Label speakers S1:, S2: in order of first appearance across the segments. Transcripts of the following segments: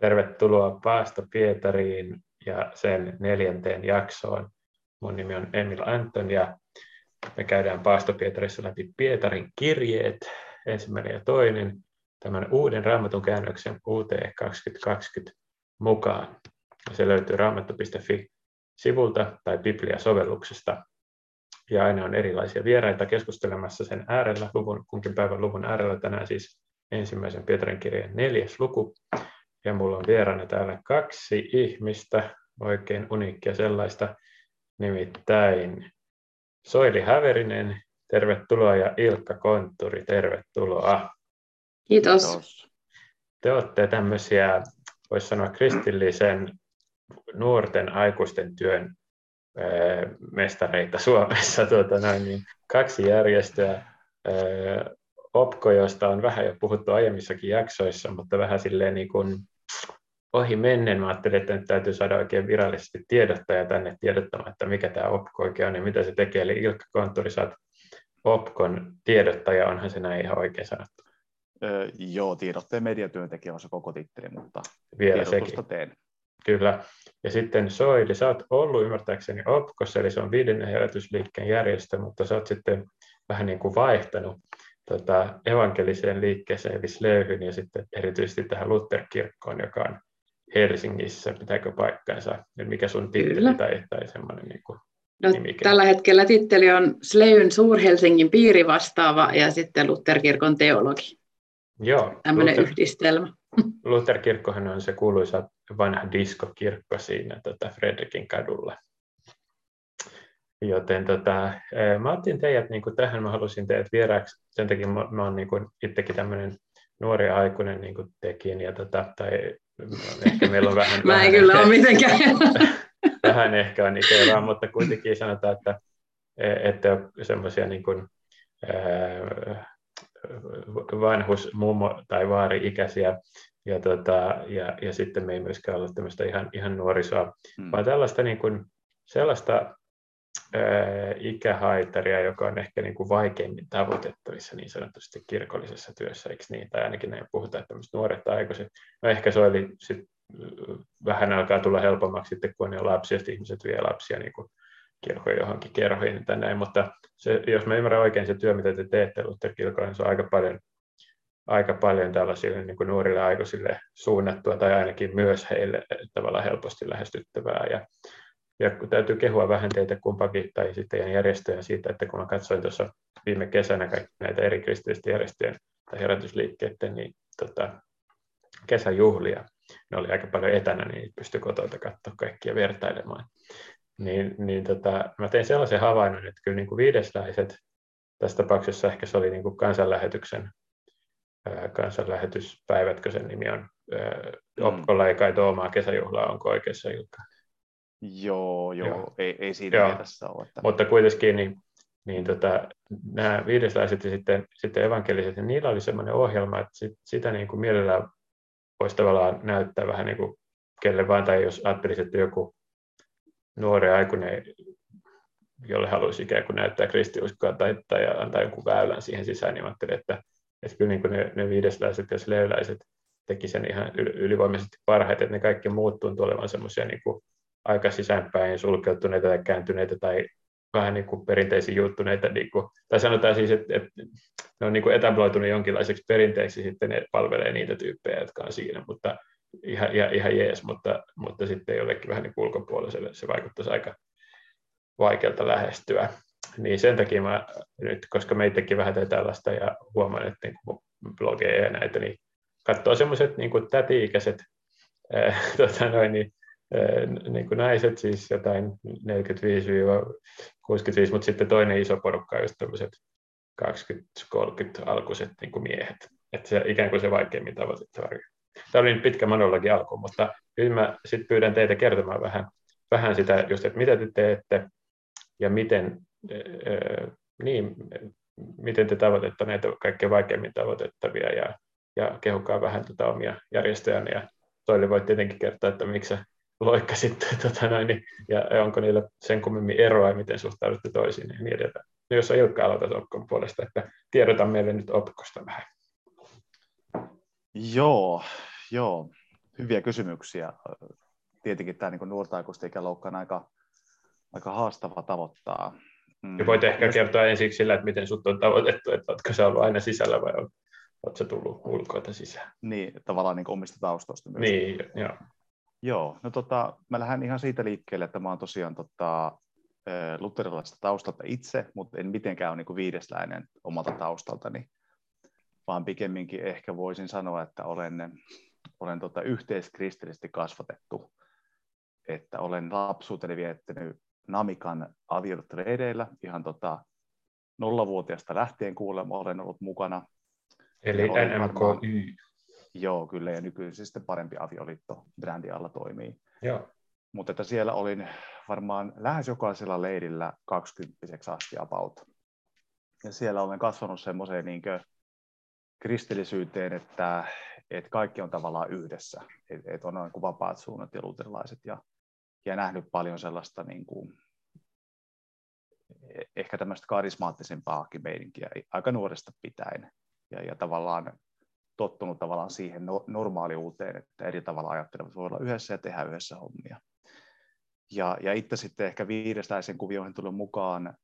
S1: Tervetuloa Paasto Pietariin ja sen neljänteen jaksoon. Mun nimi on Emil Anton ja me käydään Paasto Pietarissa läpi Pietarin kirjeet, ensimmäinen ja toinen, tämän uuden raamatun käännöksen UT 2020 mukaan. Se löytyy raamattu.fi-sivulta tai Biblia-sovelluksesta. Ja aina on erilaisia vieraita keskustelemassa sen äärellä, luvun, kunkin päivän luvun äärellä tänään siis ensimmäisen Pietarin kirjeen neljäs luku. Ja mulla on vieraana täällä kaksi ihmistä, oikein uniikkia sellaista, nimittäin Soili Häverinen, tervetuloa, ja Ilkka Kontturi, tervetuloa.
S2: Kiitos.
S1: Te olette tämmöisiä, voisi sanoa kristillisen nuorten aikuisten työn mestareita Suomessa. Tuota noin, niin kaksi järjestöä, OPKO, josta on vähän jo puhuttu aiemmissakin jaksoissa, mutta vähän silleen niin kuin ohi mennen. Mä ajattelin, että nyt täytyy saada oikein virallisesti tiedottaja tänne tiedottamaan, että mikä tämä OPKO oikein on ja mitä se tekee. Eli Ilkka Konttori, sä OPKON tiedottaja, onhan se näin ihan oikein sanottu?
S3: Öö, joo, tiedotteen mediatyöntekijä on se koko titteli, mutta
S1: Vielä sekin.
S3: teen.
S1: Kyllä. Ja sitten Soili, sä oot ollut ymmärtääkseni OPKOssa, eli se on viidennen herätysliikkeen järjestö, mutta sä oot sitten vähän niin kuin vaihtanut tota, evankeliseen liikkeeseen, eli Slöyhyn, ja sitten erityisesti tähän Lutherkirkkoon, joka on Helsingissä. Pitääkö paikkansa? Mikä sun titteli tai, tai semmoinen niin kuin
S2: No, tällä hetkellä titteli on Sleyn Suur-Helsingin piirivastaava ja sitten Lutherkirkon teologi.
S1: Joo.
S2: Tämmöinen Luther, yhdistelmä.
S1: Lutherkirkkohan on se kuuluisa vanha diskokirkko siinä tota Fredrikin kadulla. Joten tota, mä otin teidät niin kuin tähän, mä halusin teidät vieraaksi, sen takia mä, mä oon niin kuin itsekin tämmöinen nuori aikuinen niin kuin tekin, ja tota, tai ehkä meillä on vähän...
S2: mä en kyllä ole mitenkään.
S1: vähän ehkä on ikävää, mutta kuitenkin sanotaan, että että semmoisia niin kuin, vanhus, mummo tai vaari-ikäisiä, ja, tota, ja, ja sitten me ei myöskään ole tämmöistä ihan, ihan nuorisoa, hmm. vaan tällaista niin kuin, sellaista ikähaitaria, joka on ehkä niin kuin vaikeimmin tavoitettavissa niin sanotusti kirkollisessa työssä, eikö niin? Tai ainakin näin puhutaan, että nuoret aikuiset. No ehkä se oli sit, vähän alkaa tulla helpommaksi sitten, kun on lapsia, että ihmiset vie lapsia niin kuin kirkkoon johonkin kerhoihin tai näin, mutta se, jos mä ymmärrän oikein se työ, mitä te teette Luther-kirkolla, niin se on aika paljon, aika paljon tällaisille niin kuin nuorille aikuisille suunnattua tai ainakin myös heille tavallaan helposti lähestyttävää. Ja ja täytyy kehua vähän teitä kumpakin tai sitten järjestöjä siitä, että kun mä katsoin tuossa viime kesänä kaikki näitä eri kristillisten järjestöjen tai herätysliikkeiden niin, tota, kesäjuhlia, ne oli aika paljon etänä, niin pystyi kotolta katsoa kaikkia vertailemaan. Niin, niin tota, mä tein sellaisen havainnon, että kyllä niin kuin viidesläiset, tässä tapauksessa ehkä se oli niin kuin kansanlähetyksen ää, kansanlähetyspäivätkö sen nimi on, ää, mm. Opkolla ei kai omaa kesäjuhlaa, onko oikeassa Ilkka?
S3: Joo, joo, joo. Ei, ei siinä joo. mielessä ole. Että...
S1: Mutta kuitenkin niin, niin tota, nämä viidesläiset ja sitten, sitten evankeliset, niin niillä oli sellainen ohjelma, että sit, sitä niin kuin mielellään voisi tavallaan näyttää vähän niin kuin kelle vaan, tai jos ajattelisi, että joku nuori aikuinen, jolle haluaisi ikään kuin näyttää kristiuskoa tai, tai antaa jonkun väylän siihen sisään, niin ajattelin, että, että kyllä niin kuin ne, ne viidesläiset ja sleyläiset teki sen ihan ylivoimaisesti parhaiten, että ne kaikki muut tuntuu olevan semmoisia niin kuin aika sisäänpäin sulkeutuneita tai kääntyneitä tai vähän niin kuin perinteisiin juuttuneita, niin kuin, tai sanotaan siis, että, että ne on niin kuin etabloitunut jonkinlaiseksi perinteiksi, sitten ne palvelee niitä tyyppejä, jotka on siinä, mutta ihan, ihan, ihan jees, mutta, mutta sitten jollekin vähän niin ulkopuoliselle se vaikuttaisi aika vaikealta lähestyä. Niin sen takia mä nyt, koska meitäkin vähän tällaista ja huomaan, että niin blogeja ja näitä, niin katsoo semmoiset niin täti-ikäiset ää, tota noin, niin niin kuin naiset siis jotain 45-65, mutta sitten toinen iso porukka on just tämmöiset 20-30 alkuiset niin kuin miehet. Että se ikään kuin se vaikeimmin tavoitettava Tämä oli nyt pitkä monologi alku, mutta nyt mä sitten pyydän teitä kertomaan vähän, vähän sitä just, että mitä te teette ja miten, niin, miten te tavoitetta näitä kaikkein vaikeimmin tavoitettavia ja, ja kehukaa vähän tätä tota omia järjestöjänne ja Toille voit tietenkin kertoa, että miksi loikkasitte, tota noin, niin, ja onko niillä sen kummemmin eroa ja miten suhtaudutte toisiin niin mietitään. No jos on Ilkka aloitat Opkon puolesta, että tiedota meille nyt Opkosta vähän.
S3: Joo, joo, hyviä kysymyksiä. Tietenkin tämä niin nuorta aikuisten ikäloukka on aika, aika haastava tavoittaa.
S1: Mm. Ja voit ehkä kertoa ensiksi sillä, että miten sinut on tavoitettu, että oletko se ollut aina sisällä vai oletko tullut ulkoa sisään?
S3: Niin, tavallaan niin omista taustoista myös.
S1: Niin, joo.
S3: Joo, no tota, mä lähden ihan siitä liikkeelle, että mä oon tosiaan tota, luterilaisesta taustalta itse, mutta en mitenkään ole niin viidesläinen omalta taustaltani, vaan pikemminkin ehkä voisin sanoa, että olen, olen tota yhteiskristillisesti kasvatettu, että olen lapsuuteni viettänyt Namikan avioliittoreideillä ihan tota nollavuotiaasta lähtien kuulemma olen ollut mukana.
S1: Eli NMKY.
S3: Joo, kyllä, ja nykyisin sitten parempi avioliitto brändi alla toimii.
S1: Joo.
S3: Mutta että siellä olin varmaan lähes jokaisella leirillä 20 asti about. Ja siellä olen kasvanut semmoiseen niin kristillisyyteen, että, että kaikki on tavallaan yhdessä. Että et on niin kuin vapaat suunnat ja luterilaiset ja, ja nähnyt paljon sellaista niin kuin, ehkä tämmöistä karismaattisempaakin meininkiä aika nuoresta pitäen. Ja, ja tavallaan tottunut tavallaan siihen no, normaaliuuteen, että eri tavalla ajattelevat voi olla yhdessä ja tehdä yhdessä hommia. Ja, ja itse sitten ehkä viidestäisen kuvioihin tuli mukaan,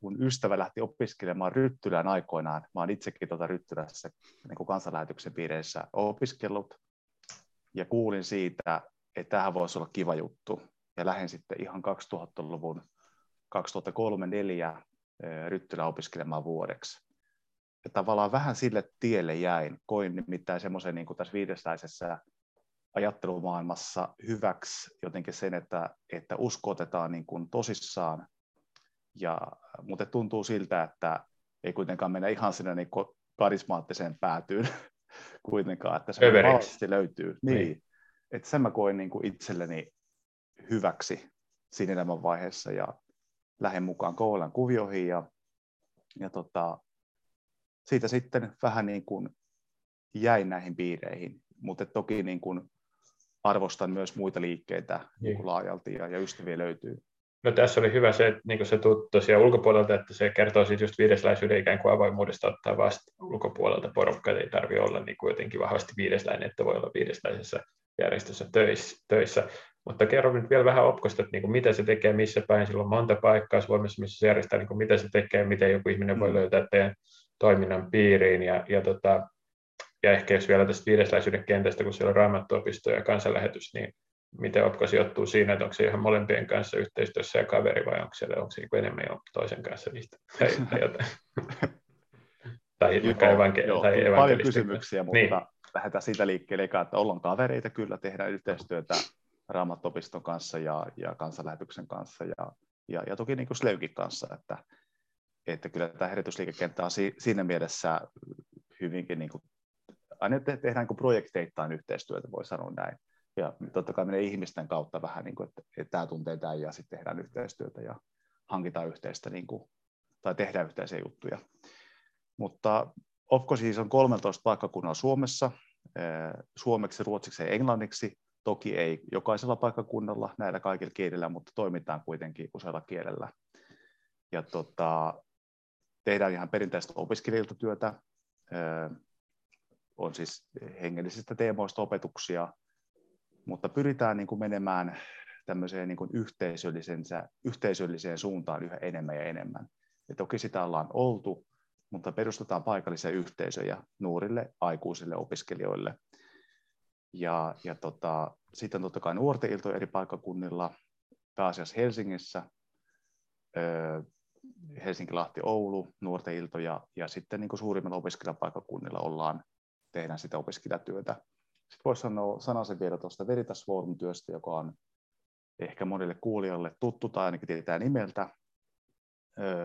S3: kun ystävä lähti opiskelemaan Ryttylään aikoinaan. Mä oon itsekin tuota Ryttylässä niin kuin kansanlähetyksen piireissä opiskellut ja kuulin siitä, että tähän voisi olla kiva juttu. Ja lähdin sitten ihan 2000-luvun 2003-2004 Ryttylä opiskelemaan vuodeksi ja tavallaan vähän sille tielle jäin. Koin nimittäin semmoisen niin kuin tässä viidestäisessä ajattelumaailmassa hyväksi jotenkin sen, että, että uskotetaan niin kuin tosissaan, ja, mutta tuntuu siltä, että ei kuitenkaan mennä ihan sinne niin karismaattiseen päätyyn kuitenkaan, että se valtavasti löytyy. Niin. niin. Että sen mä koin niin kuin itselleni hyväksi siinä elämän vaiheessa ja lähden mukaan Kouvolan kuvioihin ja, ja tota, siitä sitten vähän niin kuin jäin näihin piireihin, mutta toki niin kuin arvostan myös muita liikkeitä niin. Niin kuin laajalti ja, ja ystäviä löytyy.
S1: No tässä oli hyvä se, että niin se tuli tosiaan ulkopuolelta, että se kertoo siitä just viidesläisyyden ikään kuin avoimuudesta ottaa vasta ulkopuolelta porukkaa, ei tarvitse olla niin kuin jotenkin vahvasti viidesläinen, että voi olla viidesläisessä järjestössä töissä. Mutta kerro nyt vielä vähän opkosta, että niin kuin mitä se tekee, missä päin, sillä on monta paikkaa Suomessa, missä se järjestää, niin kuin mitä se tekee, miten joku ihminen voi mm. löytää teidän toiminnan piiriin. Ja, ja, tota, ja ehkä jos vielä tästä viidesläisyyden kentästä, kun siellä on raamattuopisto ja kansanlähetys, niin miten Opko sijoittuu siinä, että onko se ihan molempien kanssa yhteistyössä ja kaveri vai onko siellä onko se niin enemmän jo toisen kanssa niistä tai, tai jotain. tai,
S3: joo, evanke- joo, tai paljon kysymyksiä, mutta niin. lähdetään siitä liikkeelle, että ollaan kavereita, kyllä tehdään yhteistyötä Raamattopiston kanssa ja, ja kansanlähetyksen kanssa ja, ja, ja toki niin kuin Sleukin kanssa, että että kyllä tämä herätysliikekenttä on siinä mielessä hyvinkin, niin kuin, aina tehdään niin projekteittain yhteistyötä, voi sanoa näin. Ja totta kai menee ihmisten kautta vähän, niin kuin, että, että tämä tuntee tämä ja sitten tehdään yhteistyötä ja hankitaan yhteistä, niin kuin, tai tehdään yhteisiä juttuja. Mutta Opko siis on 13 paikkakunnalla Suomessa, suomeksi, ruotsiksi ja englanniksi. Toki ei jokaisella paikkakunnalla näillä kaikilla kielillä, mutta toimitaan kuitenkin usealla kielellä. Ja tota, tehdään ihan perinteistä opiskelijoilta työtä, on siis hengellisistä teemoista opetuksia, mutta pyritään niin kuin menemään tämmöiseen niin kuin yhteisölliseen suuntaan yhä enemmän ja enemmän. Ja toki sitä ollaan oltu, mutta perustetaan paikallisia yhteisöjä nuorille, aikuisille opiskelijoille. Ja, ja tota, sitten totta kai nuorten eri paikkakunnilla, pääasiassa Helsingissä, Helsinki, Lahti, Oulu, nuorten iltoja, ja sitten niin suurimmilla opiskelijapaikkakunnilla ollaan, tehdään sitä opiskelijatyötä. Sitten voisi sanoa sanasen vielä tuosta Veritas Forum-työstä, joka on ehkä monille kuulijoille tuttu tai ainakin tietää nimeltä.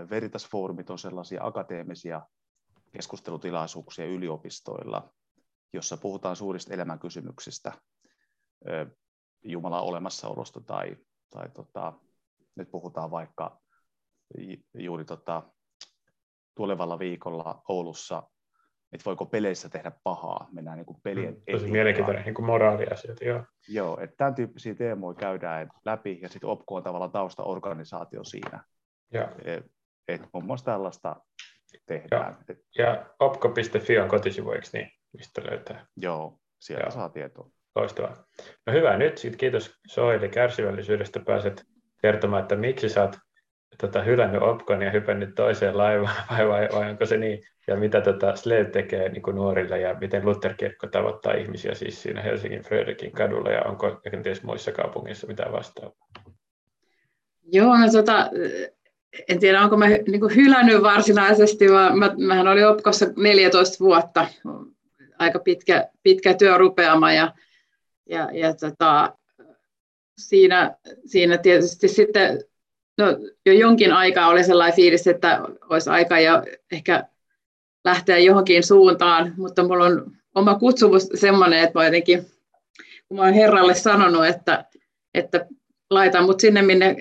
S3: Veritas Forumit on sellaisia akateemisia keskustelutilaisuuksia yliopistoilla, jossa puhutaan suurista elämänkysymyksistä, Jumalan olemassaolosta tai, tai tota, nyt puhutaan vaikka juuri tota, tulevalla viikolla Oulussa, että voiko peleissä tehdä pahaa, mennään niin kuin pelien mm,
S1: Tosi mielenkiintoinen niin kuin moraaliasiat, joo.
S3: Joo, että tämän tyyppisiä teemoja käydään läpi, ja sitten OPKO on tavallaan taustaorganisaatio siinä. Ja. Et, et muun muassa tällaista tehdään.
S1: Ja, ja opko.fi on kotisivu, eikö niin? Mistä löytää?
S3: Joo, sieltä Joo. saa tietoa.
S1: Loistavaa. No hyvä, nyt sitten kiitos Soili kärsivällisyydestä pääset kertomaan, että miksi sä oot tota, hylännyt Opkon ja hypännyt toiseen laivaan, vai, vai, vai onko se niin, ja mitä tota Sled tekee niin kuin nuorille, ja miten Lutherkirkko tavoittaa ihmisiä siis siinä Helsingin Fredrikin kadulla, ja onko kenties muissa kaupungeissa mitään vastaavaa?
S2: Joo, no tota, en tiedä onko mä niin kuin hylännyt varsinaisesti, vaan mä, mähän olin Opkossa 14 vuotta, aika pitkä, pitkä työrupeama, ja, ja, ja tota, siinä, siinä tietysti sitten no, jo jonkin aikaa oli sellainen fiilis, että olisi aika jo ehkä lähteä johonkin suuntaan, mutta mulla on oma kutsumus semmoinen, että mä jotenkin, kun mä olen Herralle sanonut, että, että laita mut sinne, minne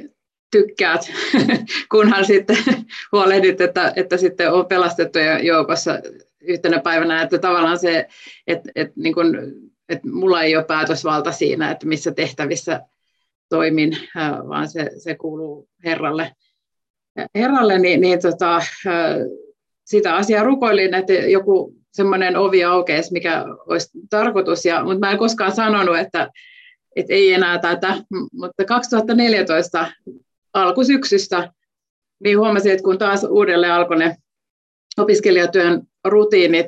S2: tykkäät, kunhan sitten huolehdit, että, että sitten on pelastettuja joukossa yhtenä päivänä, että tavallaan se, että, että, niin kun, että mulla ei ole päätösvalta siinä, että missä tehtävissä toimin, vaan se, se kuuluu Herralle. Herralle, niin, niin tota, sitä asiaa rukoilin, että joku semmoinen ovi aukeisi, mikä olisi tarkoitus, ja, mutta mä en koskaan sanonut, että, että ei enää tätä, mutta 2014 alkusyksystä niin huomasin, että kun taas uudelleen alkoi ne opiskelijatyön rutiinit,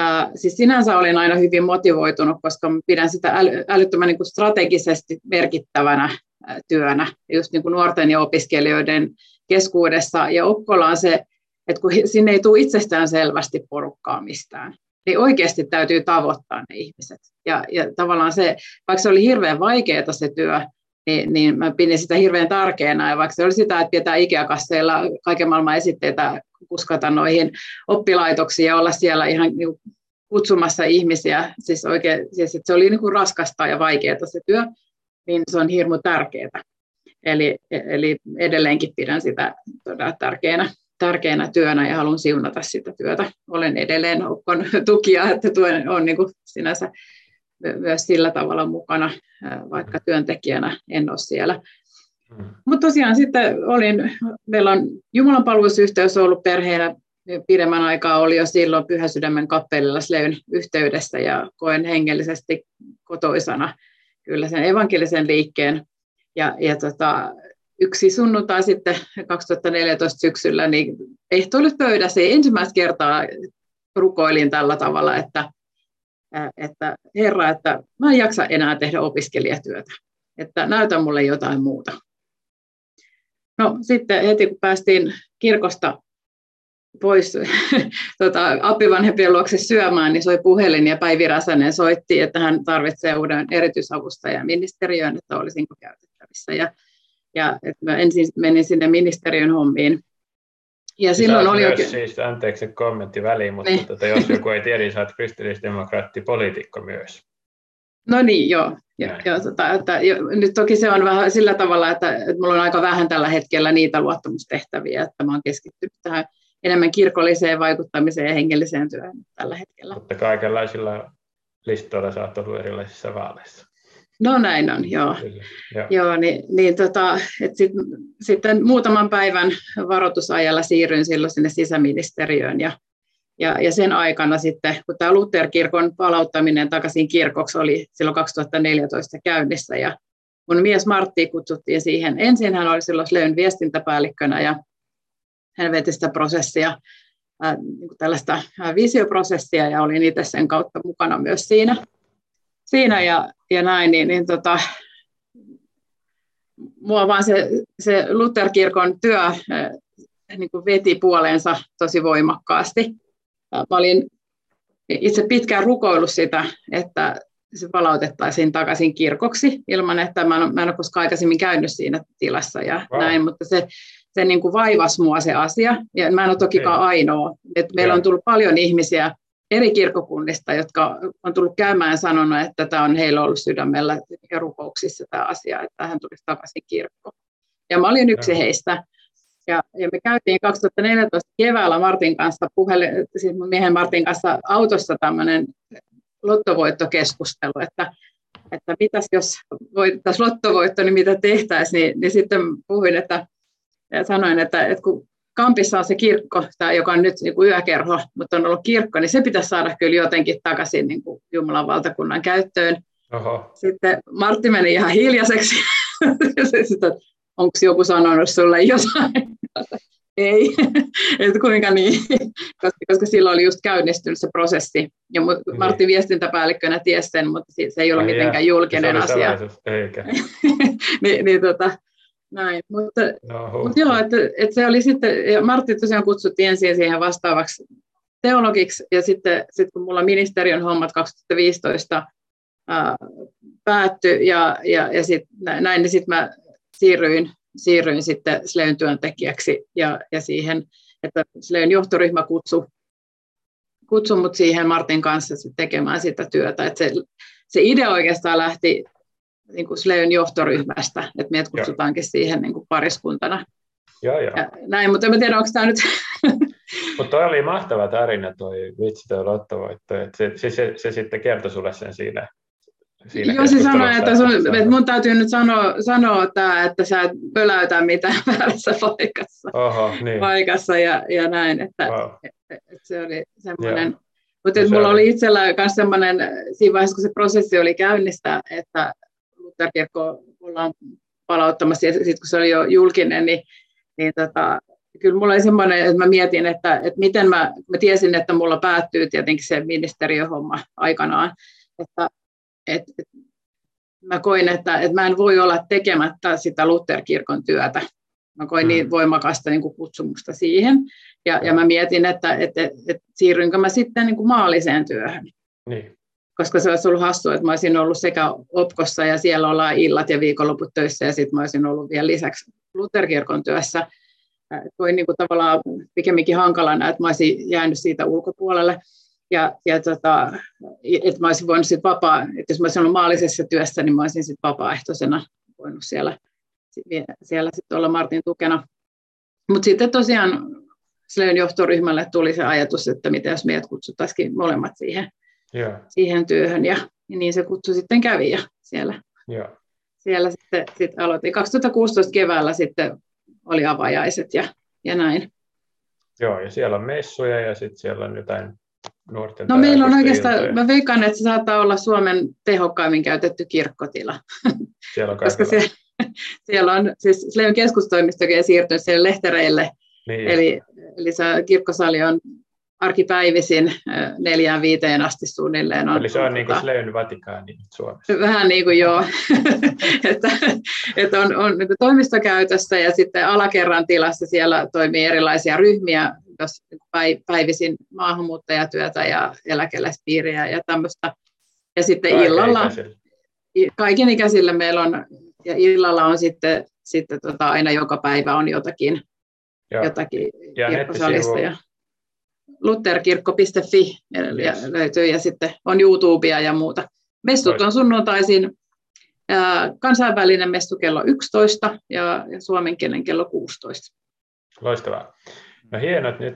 S2: Ää, siis sinänsä olin aina hyvin motivoitunut, koska pidän sitä äly, älyttömän niin kuin strategisesti merkittävänä ää, työnä just niin kuin nuorten ja opiskelijoiden keskuudessa. Ja Okkola on se, että kun sinne ei tule itsestään selvästi porukkaa mistään, niin oikeasti täytyy tavoittaa ne ihmiset. Ja, ja tavallaan se, vaikka se oli hirveän vaikeaa se työ, niin, niin mä pidin sitä hirveän tärkeänä. Ja vaikka se oli sitä, että pitää Ikea-kasseilla kaiken maailman esitteitä kuskata noihin oppilaitoksiin ja olla siellä ihan niin kutsumassa ihmisiä. Siis oikein, siis että se oli niin kuin raskasta ja vaikeaa se työ, niin se on hirmu tärkeää. Eli, eli edelleenkin pidän sitä todella tärkeänä, tärkeänä työnä ja haluan siunata sitä työtä. Olen edelleen Okkon tukija, että tuen on niin kuin sinänsä myös sillä tavalla mukana, vaikka työntekijänä en ole siellä. Mm. Mutta tosiaan sitten olin, meillä on Jumalan palvelusyhteys ollut perheenä pidemmän aikaa, oli jo silloin Pyhäsydämen kappelilla Sleyn yhteydessä ja koen hengellisesti kotoisana kyllä sen evankelisen liikkeen. Ja, ja tota, yksi sunnuntai sitten 2014 syksyllä, niin ehtoilut pöydässä ensimmäistä kertaa rukoilin tällä tavalla, että, että Herra, että mä en jaksa enää tehdä opiskelijatyötä, että näytä mulle jotain muuta. No sitten heti kun päästiin kirkosta pois tota, appivanhempien luokse syömään, niin soi puhelin ja Päivi Räsänen soitti, että hän tarvitsee uuden erityisavustajan ministeriöön, että olisinko käytettävissä. Ja, ja että mä ensin menin sinne ministeriön hommiin.
S1: Ja silloin oli myös oikein... siis, anteeksi kommentti väliin, mutta niin. tota, jos joku ei tiedä, niin sä oot kristillisdemokraatti poliitikko myös.
S2: No niin, joo. Ja, ja, tota, että, jo, nyt toki se on vähän sillä tavalla, että, että minulla on aika vähän tällä hetkellä niitä luottamustehtäviä, että mä olen keskittynyt tähän enemmän kirkolliseen vaikuttamiseen ja hengelliseen työhön tällä hetkellä.
S1: Mutta kaikenlaisilla listoilla sä oot ollut erilaisissa vaaleissa.
S2: No näin on, joo. Kyllä, joo. joo niin, niin tota, et sit, sitten muutaman päivän varoitusajalla siirryin silloin sinne sisäministeriöön ja ja, ja sen aikana sitten, kun tämä Luther-kirkon palauttaminen takaisin kirkoksi oli silloin 2014 käynnissä, ja mun mies Martti kutsuttiin siihen. Ensin hän oli silloin Sleyn viestintäpäällikkönä, ja hän veti sitä prosessia, äh, niin tällaista visioprosessia, ja olin itse sen kautta mukana myös siinä. Siinä ja, ja näin, niin, niin tota, mua vaan se, se Luther-kirkon työ niin kuin veti puoleensa tosi voimakkaasti mä olin itse pitkään rukoillut sitä, että se palautettaisiin takaisin kirkoksi ilman, että mä en, mä en ole koskaan aikaisemmin käynyt siinä tilassa ja wow. näin, mutta se, se niin kuin vaivasi mua se asia, ja mä en ole tokikaan ainoa. Et meillä on tullut paljon ihmisiä eri kirkokunnista, jotka on tullut käymään ja sanonut, että tämä on heillä ollut sydämellä ja rukouksissa tämä asia, että hän tulisi takaisin kirkkoon. Ja mä olin yksi heistä. Ja, ja me käytiin 2014 keväällä Martin kanssa, puheli, siis miehen Martin kanssa autossa tämmöinen lottovoittokeskustelu, että, että mitäs jos voitettaisiin lottovoitto, niin mitä tehtäisiin, niin, niin sitten puhuin, että ja sanoin, että, että kun Kampissa on se kirkko, tämä, joka on nyt niin kuin yökerho, mutta on ollut kirkko, niin se pitäisi saada kyllä jotenkin takaisin niin kuin Jumalan valtakunnan käyttöön. Oho. Sitten Martti meni ihan hiljaiseksi. Onko joku sanonut sulle jotain? Ei, että kuinka niin, koska, koska silloin oli just käynnistynyt se prosessi. Ja niin. Martti viestintäpäällikkönä tiesi sen, mutta se ei ole ei mitenkään julkinen asia.
S1: Eikä.
S2: niin, niin, tota, näin. Mutta, no, mutta joo, että, että se oli sitten, ja Martti tosiaan kutsuttiin ensin siihen vastaavaksi teologiksi, ja sitten, sitten kun mulla ministeriön hommat 2015 ää, päättyi, ja, ja, ja sit, näin, niin sitten mä siirryin, siirryin sitten Sleyn työntekijäksi, ja, ja siihen, että Sleyn johtoryhmä kutsui kutsu mut siihen Martin kanssa tekemään sitä työtä. Että se, se idea oikeastaan lähti niin kuin Sleyn johtoryhmästä, että meidät kutsutaankin Joo. siihen niin kuin pariskuntana.
S1: Joo, jo.
S2: Ja näin, mutta en tiedä, onko tämä nyt...
S1: mutta toi oli mahtava tarina, toi vitsi toi lottovoitto. Se, se, se, se, sitten kertoi sulle sen siinä
S2: Siinä Joo, se sanoi, että, sun, että mun täytyy nyt sanoa, sanoa tämä, että sä et pöläytä mitään väärässä paikassa,
S1: Oho, niin.
S2: paikassa ja, ja näin, että, wow. että, että se oli semmoinen, mutta no, mulla oli itsellä myös semmoinen, siinä vaiheessa kun se prosessi oli käynnistä, että Lutherkirkko ollaan palauttamassa, ja sitten kun se oli jo julkinen, niin, niin tota, kyllä mulla oli semmoinen, että mä mietin, että, että miten mä, mä tiesin, että mulla päättyy tietenkin se ministeriöhomma aikanaan, että, että, että mä koin, että, että mä en voi olla tekemättä sitä Lutherkirkon työtä. Mä koin mm. niin voimakasta niin kuin kutsumusta siihen. Ja, ja mä mietin, että, että, että, että siirrynkö mä sitten niin kuin maalliseen työhön.
S1: Niin
S2: koska se olisi ollut hassua, että mä olisin ollut sekä Opkossa ja siellä ollaan illat ja viikonloput töissä ja sitten mä olisin ollut vielä lisäksi Lutherkirkon työssä. Toi niin kuin tavallaan pikemminkin hankalana, että mä olisin jäänyt siitä ulkopuolelle. Ja, ja tota, että mä olisin voinut sitten vapaa, että jos mä olisin ollut maallisessa työssä, niin mä olisin sitten vapaaehtoisena voinut siellä, siellä sitten olla Martin tukena. Mutta sitten tosiaan Sleyn johtoryhmälle tuli se ajatus, että mitä jos meidät kutsuttaisiin molemmat siihen yeah. siihen työhön ja, ja niin se kutsu sitten kävi ja siellä,
S1: yeah.
S2: siellä sitten, sitten aloitin. 2016 keväällä sitten oli avajaiset ja, ja näin.
S1: Joo, ja siellä on messuja ja sitten siellä on jotain nuorten
S2: No meillä on oikeastaan, iltoja. mä veikkaan, että se saattaa olla Suomen tehokkaimmin käytetty kirkkotila.
S1: Siellä on
S2: Koska siellä, siellä on, siis Sleivän keskustoimisto on siirtynyt siellä lehtereille, niin. eli, eli se kirkkosali on arkipäivisin neljään viiteen asti suunnilleen.
S1: On, Eli se on niin kuin Sleyn Vatikaani Suomessa.
S2: Vähän niin kuin joo, että, että on, on niin kuin toimistokäytössä ja sitten alakerran tilassa siellä toimii erilaisia ryhmiä, jos päivisin maahanmuuttajatyötä ja eläkeläispiiriä ja tämmöistä. Ja sitten Kaiken illalla, ikäisille. kaiken ikäisille meillä on, ja illalla on sitten, sitten tota, aina joka päivä on jotakin, ja. jotakin ja. Lutherkirkko.fi yes. löytyy ja sitten on YouTubea ja muuta. Mestut on sunnuntaisin kansainvälinen mestu kello 11 ja, ja suomenkielinen kello 16.
S1: Loistavaa. No hienot nyt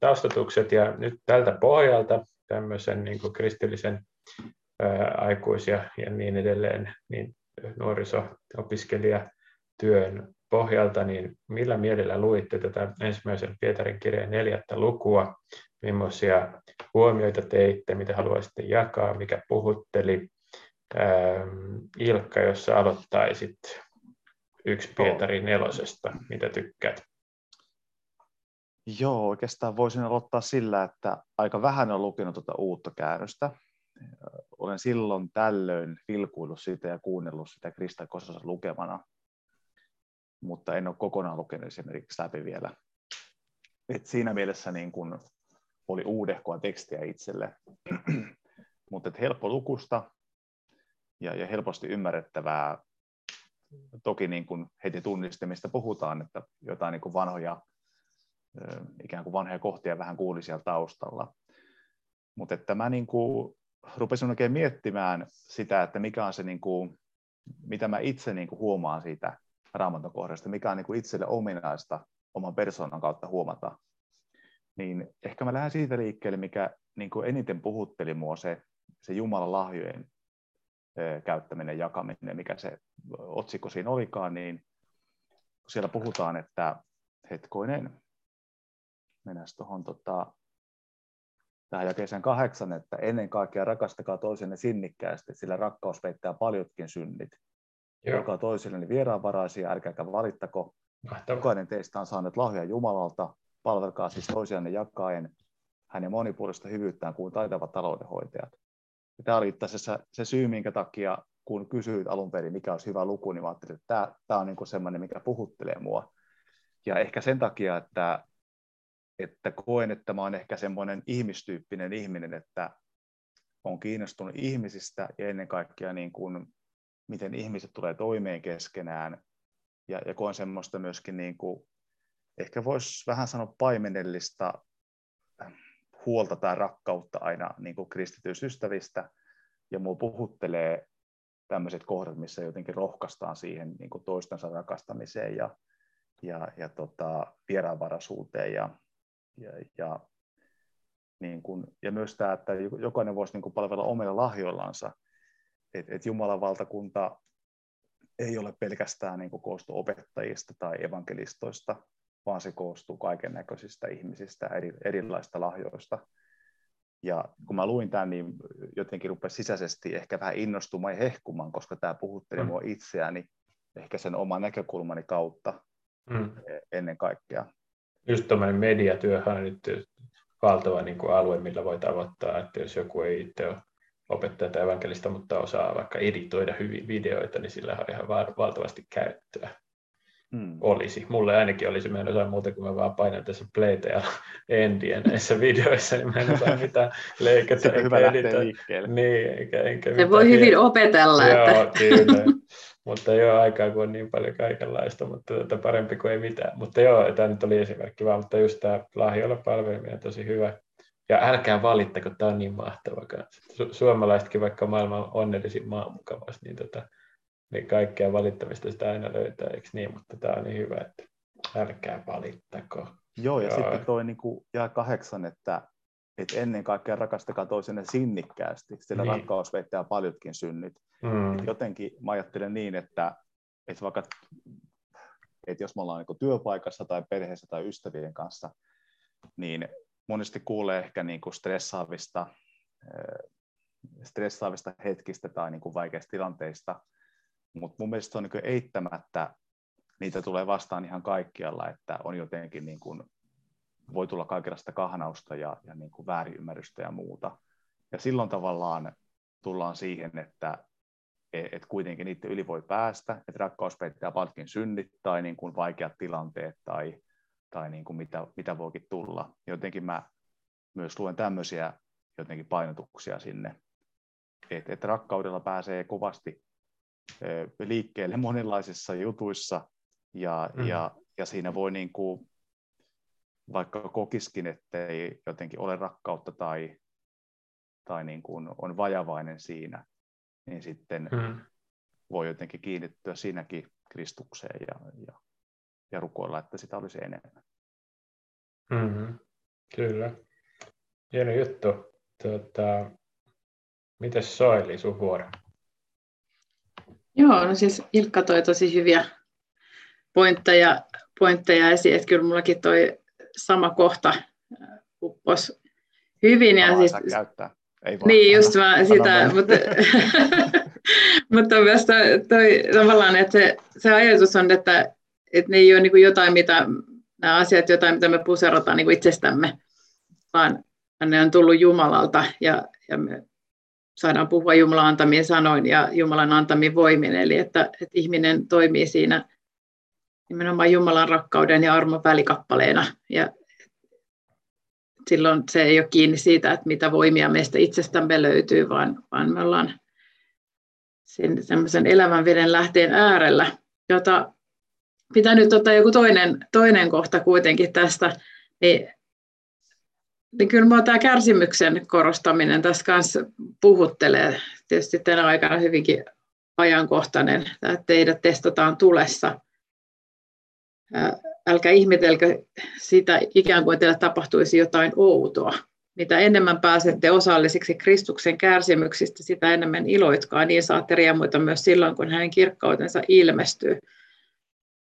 S1: taustatukset ja nyt tältä pohjalta tämmöisen niin kuin kristillisen ää, aikuis- ja, ja niin edelleen niin nuoriso-opiskelijatyön pohjalta, niin millä mielellä luitte tätä ensimmäisen Pietarin kirjeen neljättä lukua? Millaisia huomioita teitte, mitä haluaisitte jakaa, mikä puhutteli? Ähm, Ilkka, jos sä aloittaisit yksi Pietarin nelosesta, mitä tykkäät?
S3: Joo, oikeastaan voisin aloittaa sillä, että aika vähän on lukenut tuota uutta käännöstä. Olen silloin tällöin vilkuillut sitä ja kuunnellut sitä Krista Kososen lukemana mutta en ole kokonaan lukenut esimerkiksi läpi vielä. Et siinä mielessä niin kun oli uudehkoa tekstiä itselle, mutta helppo lukusta ja, ja helposti ymmärrettävää. Toki niin kun heti tunnistamista puhutaan, että jotain niin kuin vanhoja, ikään kuin vanhoja kohtia vähän kuuli siellä taustalla. Mutta että mä niin kuin rupesin oikein miettimään sitä, että mikä on se, niin kuin, mitä mä itse niin huomaan siitä raamatun kohdasta, mikä on niin kuin itselle ominaista oman persoonan kautta huomata, niin ehkä mä lähden siitä liikkeelle, mikä niin kuin eniten puhutteli mua se, se Jumalan lahjojen käyttäminen, jakaminen, mikä se otsikko siinä olikaan, niin siellä puhutaan, että hetkoinen, mennä tuohon tota, tähän jakeeseen kahdeksan, että ennen kaikkea rakastakaa toisenne sinnikkäästi, sillä rakkaus peittää paljotkin synnit. Joo. Olkaa toisilleni vieraanvaraisia, älkääkä valittako. Mahtavaa. Jokainen teistä on saanut lahja Jumalalta, palvelkaa siis toisianne jakaen hänen monipuolista hyvyyttään kuin taitavat taloudenhoitajat. Ja tämä oli itse asiassa se syy, minkä takia, kun kysyit alun perin, mikä olisi hyvä luku, niin mä ajattelin, että tämä, tämä on niin sellainen, mikä puhuttelee mua. Ja ehkä sen takia, että, että koen, että mä olen ehkä semmoinen ihmistyyppinen ihminen, että on kiinnostunut ihmisistä ja ennen kaikkea niin kuin, miten ihmiset tulee toimeen keskenään. Ja, ja koen semmoista myöskin, niin kuin, ehkä voisi vähän sanoa paimenellista huolta tai rakkautta aina niin kuin kristitysystävistä, ja mua puhuttelee tämmöiset kohdat, missä jotenkin rohkaistaan siihen niin kuin toistensa rakastamiseen ja, ja, ja tota, vieraanvaraisuuteen ja, ja, ja, niin kuin, ja myös tämä, että jokainen voisi niin kuin palvella omilla lahjoillansa, että et Jumalan valtakunta ei ole pelkästään niin koostu opettajista tai evankelistoista, vaan se koostuu kaiken näköisistä ihmisistä, eri, erilaista lahjoista. Ja kun mä luin tämän, niin jotenkin rupesi sisäisesti ehkä vähän innostumaan ja hehkumaan, koska tämä puhutteli mm. mua itseäni ehkä sen oman näkökulmani kautta mm. ennen kaikkea.
S1: Just tämmöinen mediatyöhän on nyt valtava niin kuin alue, millä voi tavoittaa, että jos joku ei itse ole opettaja tai evankelista, mutta osaa vaikka editoida hyvin videoita, niin sillä on ihan valtavasti käyttöä mm. olisi. Mulle ainakin olisi, mä en osaa muuta kuin mä vaan painan tässä playtä ja endiä näissä videoissa, niin mä en osaa mitään leikata.
S3: Sitten hyvä lähteä liikkeelle.
S1: Niin, eikä, eikä
S2: Se voi hyvin opetella.
S1: Joo, että... kyllä. mutta joo, aikaa kun on niin paljon kaikenlaista, mutta tuota, parempi kuin ei mitään. Mutta joo, tämä nyt oli esimerkki vaan, mutta just tämä lahjoilla palveliminen on tosi hyvä. Ja älkää valittako, tämä on niin mahtava kanssa. Su- suomalaisetkin, vaikka maailman onnellisin maa mukavasti, niin tota, niin kaikkea valittamista sitä aina löytää, eikö niin? Mutta tämä on niin hyvä, että älkää valittako.
S3: Joo, ja Joo. sitten toi niin kuin jää kahdeksan, että, että ennen kaikkea rakastakaa toisenne sinnikkäästi, sillä niin. rakkaus veittää paljotkin synnit. Mm. jotenkin mä ajattelen niin, että, että vaikka että jos me ollaan niin työpaikassa tai perheessä tai ystävien kanssa, niin monesti kuulee ehkä niin kuin stressaavista, stressaavista hetkistä tai niin kuin vaikeista tilanteista, mutta mun mielestä on niin eittämättä, niitä tulee vastaan ihan kaikkialla, että on jotenkin niin kuin, voi tulla kaikenlaista kahnausta ja, ja niin kuin väärinymmärrystä ja muuta. Ja silloin tavallaan tullaan siihen, että et kuitenkin niiden yli voi päästä, että rakkaus peittää palkin synnit tai niin kuin vaikeat tilanteet tai, tai niin kuin mitä, mitä voikin tulla. Jotenkin mä myös luen tämmöisiä jotenkin painotuksia sinne, että, että rakkaudella pääsee kovasti liikkeelle monenlaisissa jutuissa ja, mm. ja, ja siinä voi niin kuin, vaikka kokiskin, että ei jotenkin ole rakkautta tai, tai niin kuin on vajavainen siinä, niin sitten mm. voi jotenkin kiinnittyä siinäkin Kristukseen ja, ja, ja rukoilla, että sitä olisi enemmän.
S1: Mm-hmm. Kyllä. Hieno juttu. Tuota, miten Soili sun vuoro?
S2: Joo, no siis Ilkka toi tosi hyviä pointteja, pointteja esiin, että kyllä mullakin toi sama kohta äh, uppos hyvin. Ja siis,
S3: käyttää. Ei
S2: vaan, niin, just mä sitä, mutta, mutta myös toi, toi, tavallaan, että se, se ajatus on, että, että ne ei ole niin jotain, mitä, nämä asiat jotain, mitä me puserataan niin itsestämme, vaan ne on tullut Jumalalta ja, ja me saadaan puhua Jumalan antamien sanoin ja Jumalan antamin voimin, eli että, että ihminen toimii siinä nimenomaan Jumalan rakkauden ja armon välikappaleena. Ja silloin se ei ole kiinni siitä, että mitä voimia meistä itsestämme löytyy, vaan, vaan me ollaan sen, elävän veden lähteen äärellä, jota pitää nyt ottaa joku toinen, toinen kohta kuitenkin tästä, niin niin kyllä minua tämä kärsimyksen korostaminen tässä kanssa puhuttelee. Tietysti tänä aikana hyvinkin ajankohtainen, että teidät testataan tulessa. Älkää ihmetelkö sitä ikään kuin teille tapahtuisi jotain outoa. Mitä enemmän pääsette osallisiksi Kristuksen kärsimyksistä, sitä enemmän iloitkaa. Niin saatte riemuita myös silloin, kun hänen kirkkautensa ilmestyy.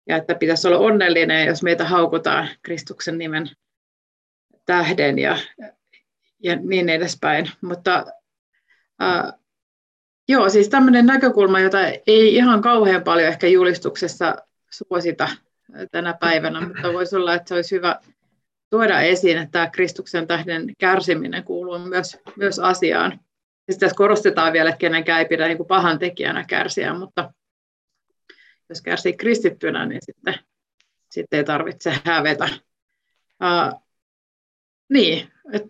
S2: Ja että pitäisi olla onnellinen, jos meitä haukutaan Kristuksen nimen tähden ja, ja niin edespäin. Mutta ää, joo, siis tämmöinen näkökulma, jota ei ihan kauhean paljon ehkä julistuksessa suosita tänä päivänä, mutta voisi olla, että se olisi hyvä tuoda esiin, että tämä Kristuksen tähden kärsiminen kuuluu myös, myös asiaan. Ja sitten korostetaan vielä, että kenenkään ei pidä niin pahan tekijänä kärsiä, mutta jos kärsii kristittynä, niin sitten, sitten ei tarvitse hävetä. Uh, niin, et,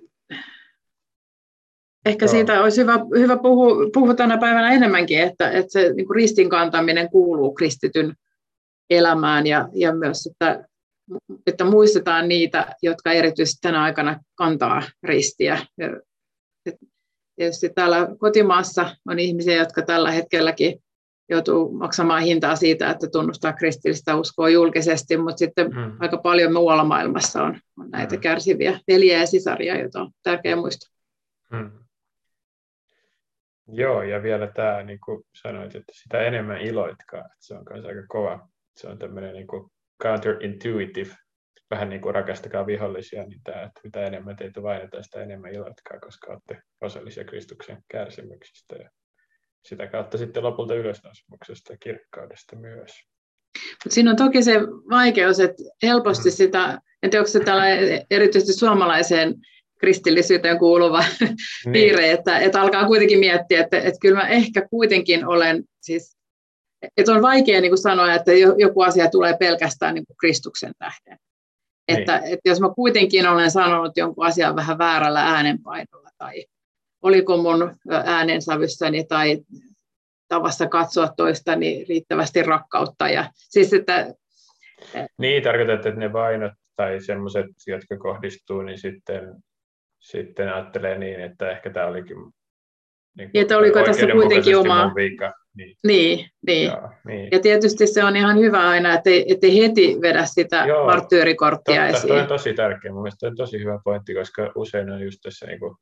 S2: ehkä no. siitä olisi hyvä, hyvä puhua, puhua tänä päivänä enemmänkin, että, että se niin ristin kantaminen kuuluu kristityn elämään ja, ja myös, että, että muistetaan niitä, jotka erityisesti tänä aikana kantaa ristiä. Tietysti täällä kotimaassa on ihmisiä, jotka tällä hetkelläkin joutuu maksamaan hintaa siitä, että tunnustaa kristillistä uskoa julkisesti, mutta sitten hmm. aika paljon muualla maailmassa on, on näitä hmm. kärsiviä veliä ja sisaria, joita on tärkeää muistaa. Hmm.
S1: Joo, ja vielä tämä, niin kuin sanoit, että sitä enemmän iloitkaa, että se on myös aika kova. Se on tämmöinen niin kuin counterintuitive, vähän niin kuin rakastakaa vihollisia, niin tämä, että mitä enemmän teitä vainotaan, sitä enemmän iloitkaa, koska olette osallisia Kristuksen kärsimyksistä. Ja sitä kautta sitten lopulta ylösnousemuksesta ja kirkkaudesta myös.
S2: Mutta siinä on toki se vaikeus, että helposti mm. sitä, en tiedä, onko se tällä erityisesti suomalaiseen kristillisyyteen kuuluva niin. piirre, että, että alkaa kuitenkin miettiä, että, että kyllä mä ehkä kuitenkin olen, siis, että on vaikea niin kuin sanoa, että joku asia tulee pelkästään niin kuin Kristuksen tähden. Niin. Että, että jos mä kuitenkin olen sanonut jonkun asian vähän väärällä äänenpainolla tai oliko mun äänensävyssäni tai tavassa katsoa toistani riittävästi rakkautta. Ja, siis että,
S1: niin, tarkoitat, että ne vainot tai semmoiset, jotka kohdistuu, niin sitten, sitten ajattelee niin, että ehkä tämä olikin
S2: niin kuin, että oliko tässä kuitenkin oma... Niin. Niin, niin. Joo, niin. Ja tietysti se on ihan hyvä aina, ettei, ettei heti vedä sitä Joo, marttyyrikorttia totta, esiin.
S1: Toi on tosi tärkeä. Mun mielestä on tosi hyvä pointti, koska usein on just tässä niin kuin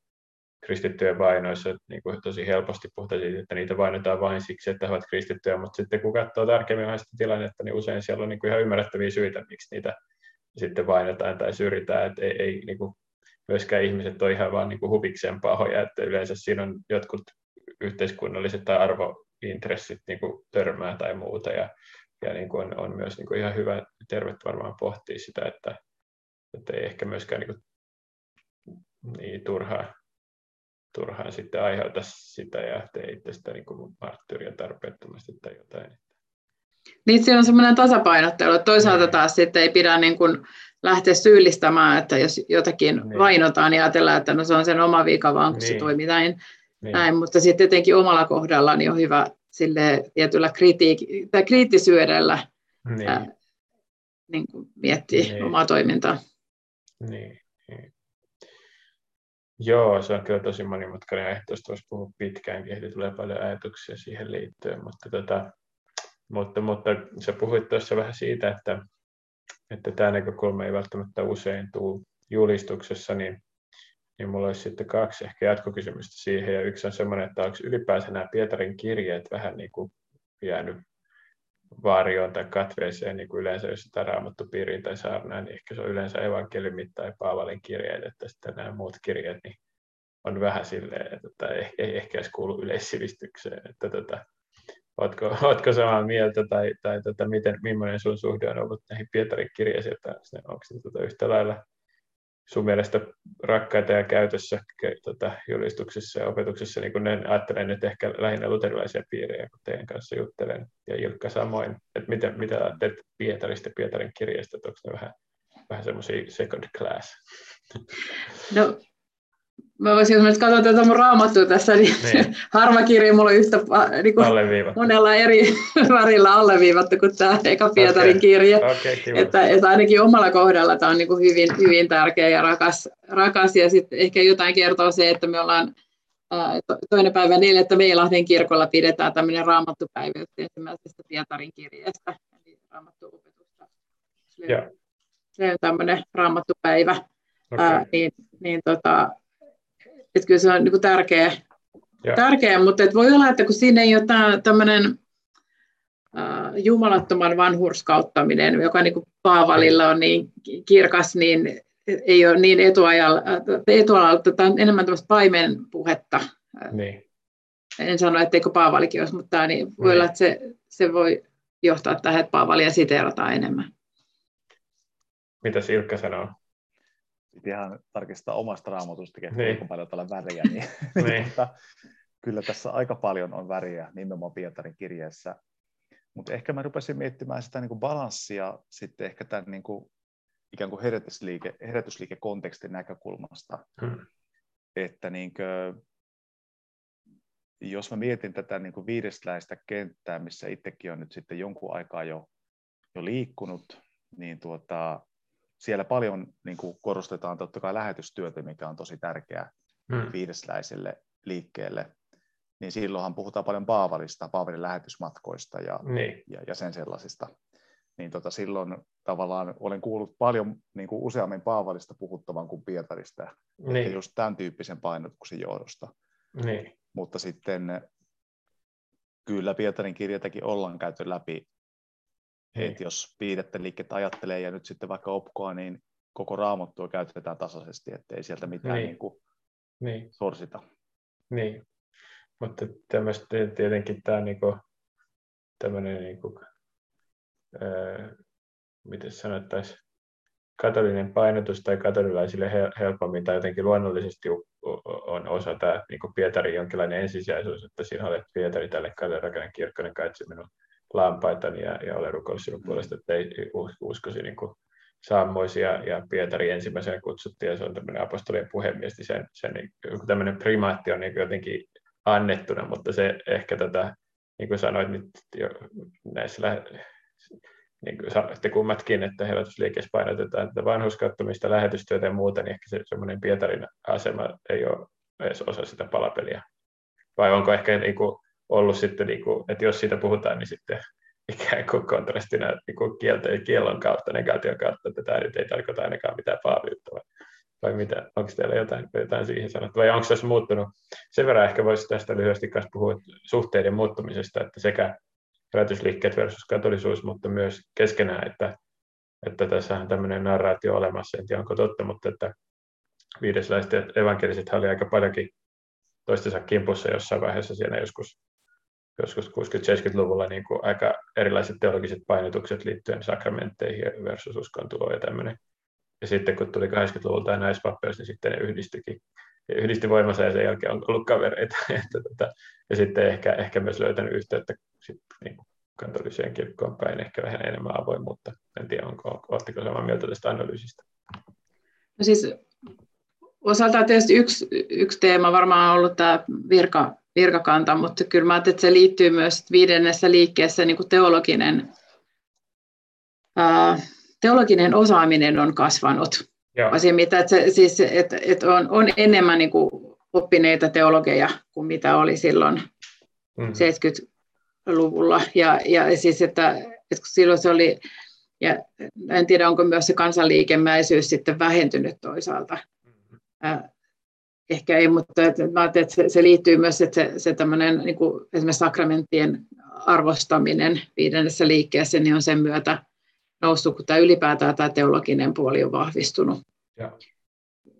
S1: kristittyjen vainoissa niin kuin tosi helposti puhutaan siitä, että niitä vainotaan vain siksi, että he ovat kristittyjä, mutta sitten kun katsoo tarkemmin sitä tilannetta, niin usein siellä on niin kuin ihan ymmärrettäviä syitä, miksi niitä sitten vainotaan tai syrjitään, että ei, ei niin kuin myöskään ihmiset ole ihan vaan niin kuin huvikseen pahoja, että yleensä siinä on jotkut yhteiskunnalliset tai arvointressit niin kuin törmää tai muuta, ja, ja niin kuin on, on myös niin kuin ihan hyvä, tervettä varmaan pohtia sitä, että, että ei ehkä myöskään niin kuin, niin turhaa turhaan sitten aiheuta sitä ja tee itsestä niin kuin marttyyriä tarpeettomasti tai jotain.
S2: Niin se on semmoinen tasapainottelu, että toisaalta niin. taas sitten ei pidä niin kuin lähteä syyllistämään, että jos jotakin niin. vainotaan, niin ajatellaan, että no se on sen oma vika vaan, kun niin. se toimii näin. Niin. näin. Mutta sitten tietenkin omalla kohdalla niin on hyvä sille tietyllä kritiik- tai kriittisyydellä niin. ää, niin kuin miettiä niin. omaa toimintaa.
S1: Niin. Joo, se on kyllä tosi monimutkainen aihe. Tuosta voisi puhua pitkäänkin, ehti tulee paljon ajatuksia siihen liittyen, mutta, tota, mutta, mutta sä puhuit tuossa vähän siitä, että, että tämä näkökulma ei välttämättä usein tule julistuksessa, niin, niin mulla olisi sitten kaksi ehkä jatkokysymystä siihen, ja yksi on semmoinen, että onko ylipäänsä nämä Pietarin kirjeet vähän niin kuin jäänyt vaarioon tai katveeseen, niin kuin yleensä jos sitä raamattu piiriin tai saarnaa, niin ehkä se on yleensä evankeliumit tai Paavalin kirjeet, että sitten nämä muut kirjeet niin on vähän silleen, että ei, ei ehkä edes kuulu yleissivistykseen, että tota, ootko, ootko samaa mieltä tai, tai tota, miten, millainen sun suhde on ollut näihin Pietarin kirjeisiin, että onko se tota, yhtä lailla sun mielestä rakkaita ja käytössä tota, julistuksissa ja opetuksessa, niin kun ne ajattelen nyt ehkä lähinnä luterilaisia piirejä, kun teidän kanssa juttelen, ja Ilkka samoin, että mitä, mitä teet Pietarista Pietarin kirjasta, että onko ne vähän, vähän semmoisia second class?
S2: No, mä voisin, jos nyt katsoa tätä mun raamattua tässä, niin, niin. harva kirja mulla on yhtä niin kuin monella eri värillä alleviivattu kuin tämä eka Pietarin okay. kirja. Okay, että, että, ainakin omalla kohdalla tämä on niin kuin hyvin, hyvin tärkeä ja rakas. rakas. Ja sitten ehkä jotain kertoo se, että me ollaan toinen päivä neljättä Meilahden kirkolla pidetään tämmöinen raamattupäivä ensimmäisestä Pietarin kirjeestä, eli raamattuopetusta. Se on tämmöinen raamattupäivä. Okay. Ää, niin, niin tota, että kyllä se on niin kuin tärkeä, tärkeä, mutta että voi olla, että kun siinä ei ole tämmöinen uh, jumalattoman vanhurskauttaminen, joka niin kuin Paavalilla on niin kirkas, niin ei ole niin etuajalla, etuajalla tämä on enemmän tämmöistä paimenpuhetta.
S1: Niin.
S2: En sano, etteikö Paavalikin olisi, mutta niin voi niin. olla, että se, se voi johtaa tähän, että Paavalia siteerataan enemmän.
S1: Mitä Ilkka sanoo?
S3: Piti ihan tarkistaa omasta raamatusta, että niin. paljon täällä väriä. Niin, niin. mutta kyllä tässä aika paljon on väriä nimenomaan Pietarin kirjeessä. Mutta ehkä mä rupesin miettimään sitä niin kuin balanssia sitten ehkä tämän niin kuin, ikään kuin herätysliike, herätysliikekontekstin näkökulmasta. Hmm. Että niin kuin, jos mä mietin tätä niin kuin viidesläistä kenttää, missä itsekin on nyt sitten jonkun aikaa jo, jo liikkunut, niin tuota, siellä paljon niin kuin korostetaan totta kai lähetystyötä, mikä on tosi tärkeää hmm. viidesläiselle liikkeelle. Niin silloinhan puhutaan paljon Paavalista, Paavalin lähetysmatkoista ja, niin. ja, ja sen sellaisista. Niin tota, silloin tavallaan olen kuullut paljon niin kuin useammin Paavalista puhuttavan kuin Pietarista, niin. just tämän tyyppisen painotuksen johdosta.
S1: Niin.
S3: Mutta sitten kyllä Pietarin kirjatakin ollaan käyty läpi. Että jos piirrettä liikettä ajattelee ja nyt sitten vaikka opkoa, niin koko raamattua käytetään tasaisesti, ettei sieltä mitään niin. Niin kuin niin. sorsita.
S1: Niin, mutta tämmöistä tietenkin tämä niin kuin, tämmöinen, niin kuin, ää, miten sanottaisiin, katolinen painotus tai katolilaisille helpommin tai jotenkin luonnollisesti on osa tämä niin Pietarin jonkinlainen ensisijaisuus, että siinä olet Pietari tälle katolirakenne kirkkonen kaitsi minun lampaitani ja, ja olen rukoillut sinun puolesta, että ei uskosi niin kuin Sammoisia ja Pietari ensimmäisenä kutsuttiin, ja se on tämmöinen apostolien puhemies, niin sen, sen niin, tämmöinen primaatti on niin jotenkin annettuna, mutta se ehkä tätä, niin kuin sanoit nyt jo näissä niin kuin sanoitte kummatkin, että herätysliikkeessä painotetaan että vanhuskattomista, lähetystyötä ja muuta, niin ehkä se semmoinen Pietarin asema ei ole edes osa sitä palapeliä. Vai onko ehkä niin kuin, ollut sitten, niin kuin, että jos siitä puhutaan, niin sitten ikään kuin kontrastina niin kuin kieltä ja kiellon kautta, negaation kautta, että tämä nyt ei tarkoita ainakaan mitään paaviutta, vai, vai mitä, onko teillä jotain, jotain siihen sanottu, vai onko tässä muuttunut? Sen verran ehkä voisi tästä lyhyesti myös puhua suhteiden muuttumisesta, että sekä herätysliikkeet versus katolisuus, mutta myös keskenään, että, että tässä on tämmöinen narraatio olemassa, en tiedä onko totta, mutta että viidesläiset evankeliset oli aika paljonkin toistensa kimpussa jossain vaiheessa siinä joskus joskus 60-70-luvulla niin kuin aika erilaiset teologiset painotukset liittyen sakramentteihin versus uskontuloon ja tämmöinen. Ja sitten kun tuli 80-luvulta tämä naispappeus, niin sitten ne yhdistyikin. Ja yhdisti voimansa ja sen jälkeen on ollut kavereita. että, tota, ja sitten ehkä, ehkä myös löytänyt yhteyttä sit, niin katoliseen kirkkoon päin, ehkä vähän enemmän avoimuutta. En tiedä, onko, oletteko samaa mieltä tästä analyysistä?
S2: No siis osaltaan tietysti yksi, yksi teema varmaan on ollut tämä virka, virkakanta, mutta kyllä mä että se liittyy myös viidennessä liikkeessä niin kuin teologinen, ää, teologinen osaaminen on kasvanut. Asia, mitä, että se, siis, että, että on, on enemmän niin kuin oppineita teologeja kuin mitä oli silloin mm-hmm. 70-luvulla. Ja, ja siis, että, että silloin se oli, ja en tiedä onko myös se kansanliikemäisyys sitten vähentynyt toisaalta. Mm-hmm ehkä ei, mutta että, mä että se, se liittyy myös, että se, se tämmöinen niin kuin esimerkiksi sakramenttien arvostaminen viidennessä liikkeessä niin on sen myötä noussut, kun tämä ylipäätään tämä teologinen puoli on vahvistunut. Ja,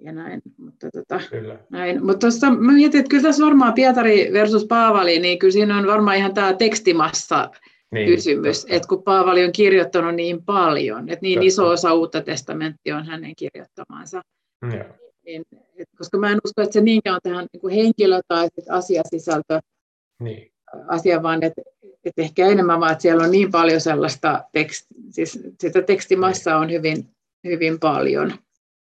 S2: ja näin. Mutta, tota, kyllä. näin. mutta tuosta, mä mietin, että kyllä tässä varmaan Pietari versus Paavali, niin kyllä siinä on varmaan ihan tämä tekstimassa niin, kysymys, totta. että kun Paavali on kirjoittanut niin paljon, että niin totta. iso osa uutta testamenttia on hänen kirjoittamansa. Ja niin, et, koska mä en usko, että se niinkään on tähän niin kuin henkilö- tai asiasisältö niin. asia, vaan että et ehkä enemmän vaan, että siellä on niin paljon sellaista, tekst, siis sitä tekstimassaa niin. on hyvin, hyvin paljon.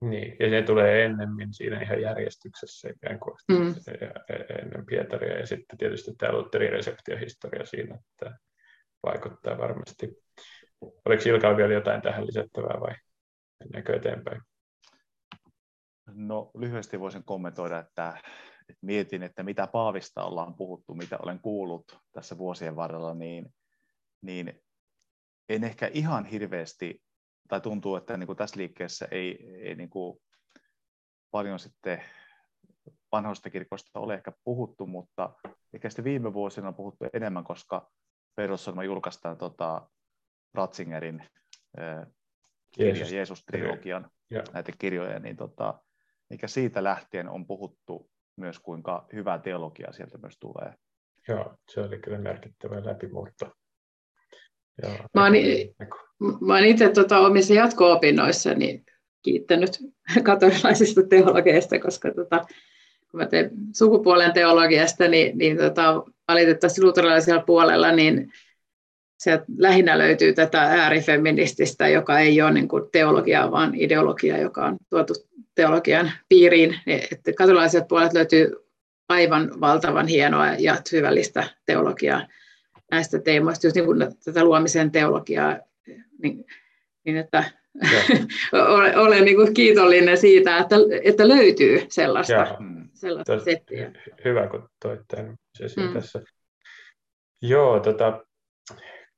S1: Niin, ja se tulee ennemmin siinä ihan järjestyksessä ikään kuin mm. ennen Pietaria, ja sitten tietysti tämä Lutherin reseptiohistoria siinä, että vaikuttaa varmasti. Oliko Ilkalla vielä jotain tähän lisättävää vai mennäänkö eteenpäin?
S3: No lyhyesti voisin kommentoida, että, että mietin, että mitä Paavista ollaan puhuttu, mitä olen kuullut tässä vuosien varrella, niin, niin en ehkä ihan hirveästi, tai tuntuu, että niin kuin tässä liikkeessä ei, ei niin kuin paljon sitten vanhoista kirkosta ole ehkä puhuttu, mutta ehkä sitten viime vuosina on puhuttu enemmän, koska perussorma julkaistaan tota Ratzingerin kirja, Jeesus-trilogian. ja. näitä kirjoja, niin tota, mikä siitä lähtien on puhuttu myös, kuinka hyvä teologia sieltä myös tulee.
S1: Joo, se oli kyllä merkittävä läpimurto.
S2: Joo, mä oon, mä oon itse tota, omissa jatko-opinnoissani kiittänyt katolilaisista teologeista, koska tota, kun mä teen sukupuolen teologiasta, niin, niin tota, valitettavasti luterilaisella puolella niin sieltä lähinnä löytyy tätä äärifeminististä, joka ei ole niin kuin teologia, vaan ideologia, joka on tuotu teologian piiriin. Että katolaiset puolet löytyy aivan valtavan hienoa ja syvällistä teologiaa näistä teemoista, just niin kuin tätä luomisen teologiaa, niin, niin että olen, olen niin kuin kiitollinen siitä, että, että löytyy sellaista, ja, sellaista settiä.
S1: Hyvä, kun toit tämän mm. tässä. Joo, tota,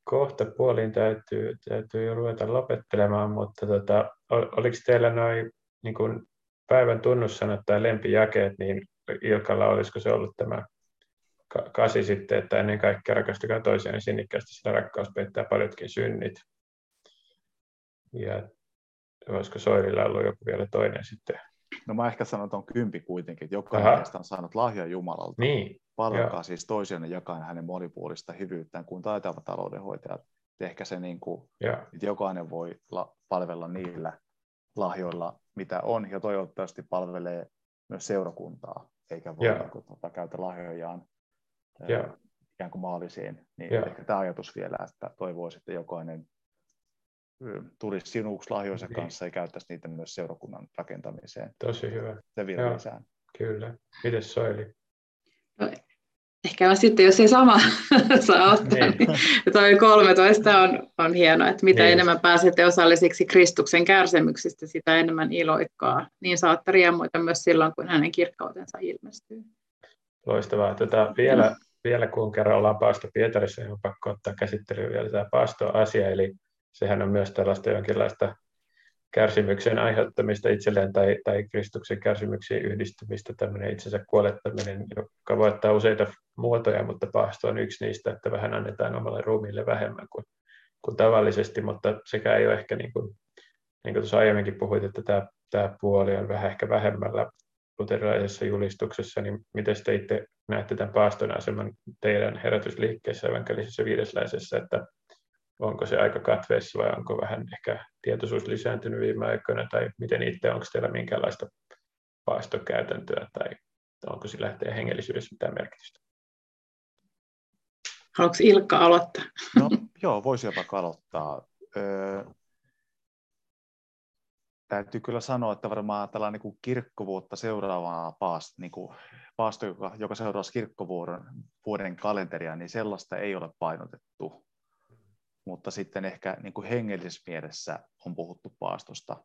S1: kohta puoliin täytyy, täytyy jo ruveta lopettelemaan, mutta tota, oliko teillä noin niin päivän tunnussanat tai lempijakeet, niin Ilkalla olisiko se ollut tämä kasi sitten, että ennen kaikkea rakastakaa toisiaan sinnikkäästi, sitä rakkaus peittää paljotkin synnit. Ja olisiko Soirilla ollut joku vielä toinen sitten?
S3: No mä ehkä sanon tuon kympi kuitenkin, että jokainen meistä on saanut lahja Jumalalta.
S1: Niin.
S3: Palvelkaa siis toisiaan jakaen hänen monipuolista hyvyyttään kuin taitavat taloudenhoitajat. Ehkä se, niin kuin, että jokainen voi la- palvella niillä lahjoilla, mitä on, ja toivottavasti palvelee myös seurakuntaa, eikä voi niin kuin, tota, käytä lahjojaan ja. ikään kuin maalisiin. Niin ja. ehkä tämä ajatus vielä, että toivoisi, että jokainen tulisi sinuksi lahjoisen niin. kanssa ja käyttäisi niitä myös seurakunnan rakentamiseen.
S1: Tosi hyvä.
S3: Se vielä lisää.
S1: Kyllä. Miten Soili?
S2: No, ehkä on sitten, jos ei sama saa ottaa, niin. niin toi 13 on, on hieno, että mitä niin. enemmän pääsette osallisiksi Kristuksen kärsimyksistä, sitä enemmän iloikkaa. Niin saatte riemuita myös silloin, kun hänen kirkkautensa ilmestyy.
S1: Loistavaa. Tätä tota, vielä, vielä kun kerran ollaan Paasto Pietarissa, niin on pakko ottaa käsittelyyn vielä tämä Paasto-asia, eli sehän on myös tällaista jonkinlaista kärsimyksen aiheuttamista itselleen tai, tai Kristuksen kärsimyksiin yhdistymistä, tämmöinen itsensä kuolettaminen, joka voi ottaa useita muotoja, mutta paasto on yksi niistä, että vähän annetaan omalle ruumiille vähemmän kuin, kuin tavallisesti, mutta sekä ei ole ehkä niin kuin, niin kuin tuossa aiemminkin puhuit, että tämä, tämä puoli on vähän ehkä vähemmällä luterilaisessa julistuksessa, niin miten te itse näette tämän paaston aseman teidän herätysliikkeessä evankelisessa viidesläisessä, että onko se aika katveessa vai onko vähän ehkä tietoisuus lisääntynyt viime aikoina, tai miten itse, onko teillä minkälaista paastokäytäntöä, tai onko sillä teidän hengellisyydessä mitään merkitystä?
S2: Haluatko Ilkka aloittaa?
S3: No, joo, voisi jopa aloittaa. Öö, täytyy kyllä sanoa, että varmaan tällainen niin kirkkovuutta seuraavaa paast, niin kuin paasto, joka, joka seuraa kirkkovuoden vuoden kalenteria, niin sellaista ei ole painotettu mutta sitten ehkä niin kuin hengellisessä mielessä on puhuttu paastosta,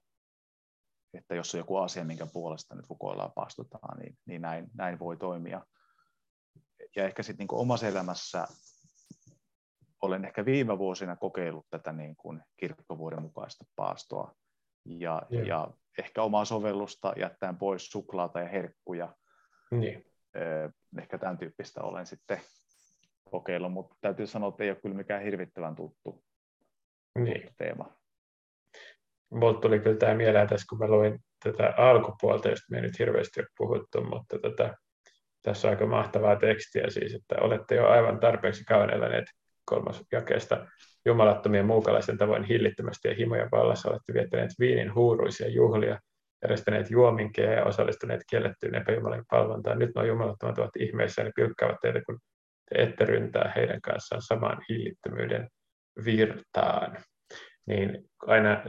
S3: että jos on joku asia, minkä puolesta nyt rukoillaan paastotaan, niin, niin näin, näin voi toimia. Ja ehkä sitten niin omassa elämässä olen ehkä viime vuosina kokeillut tätä niin kuin kirkkovuoden mukaista paastoa ja, yeah. ja ehkä omaa sovellusta jättäen pois suklaata ja herkkuja.
S1: Niin.
S3: Ehkä tämän tyyppistä olen sitten kokeilla, mutta täytyy sanoa, että ei ole kyllä mikään hirvittävän tuttu, niin. teema.
S1: Mulla tuli kyllä tämä mieleen tässä, kun mä luin tätä alkupuolta, josta me ei nyt hirveästi ole puhuttu, mutta tätä, tässä on aika mahtavaa tekstiä siis, että olette jo aivan tarpeeksi kauan eläneet kolmas jakeesta jumalattomien muukalaisten tavoin hillittömästi ja himoja vallassa olette viettäneet viinin huuruisia juhlia, järjestäneet juominkeja ja osallistuneet kiellettyyn epäjumalan palvontaan. Nyt nuo jumalattomat ovat ihmeessä ja ne pilkkaavat teitä, kun ette ryntää heidän kanssaan samaan hillittömyyden virtaan. Niin aina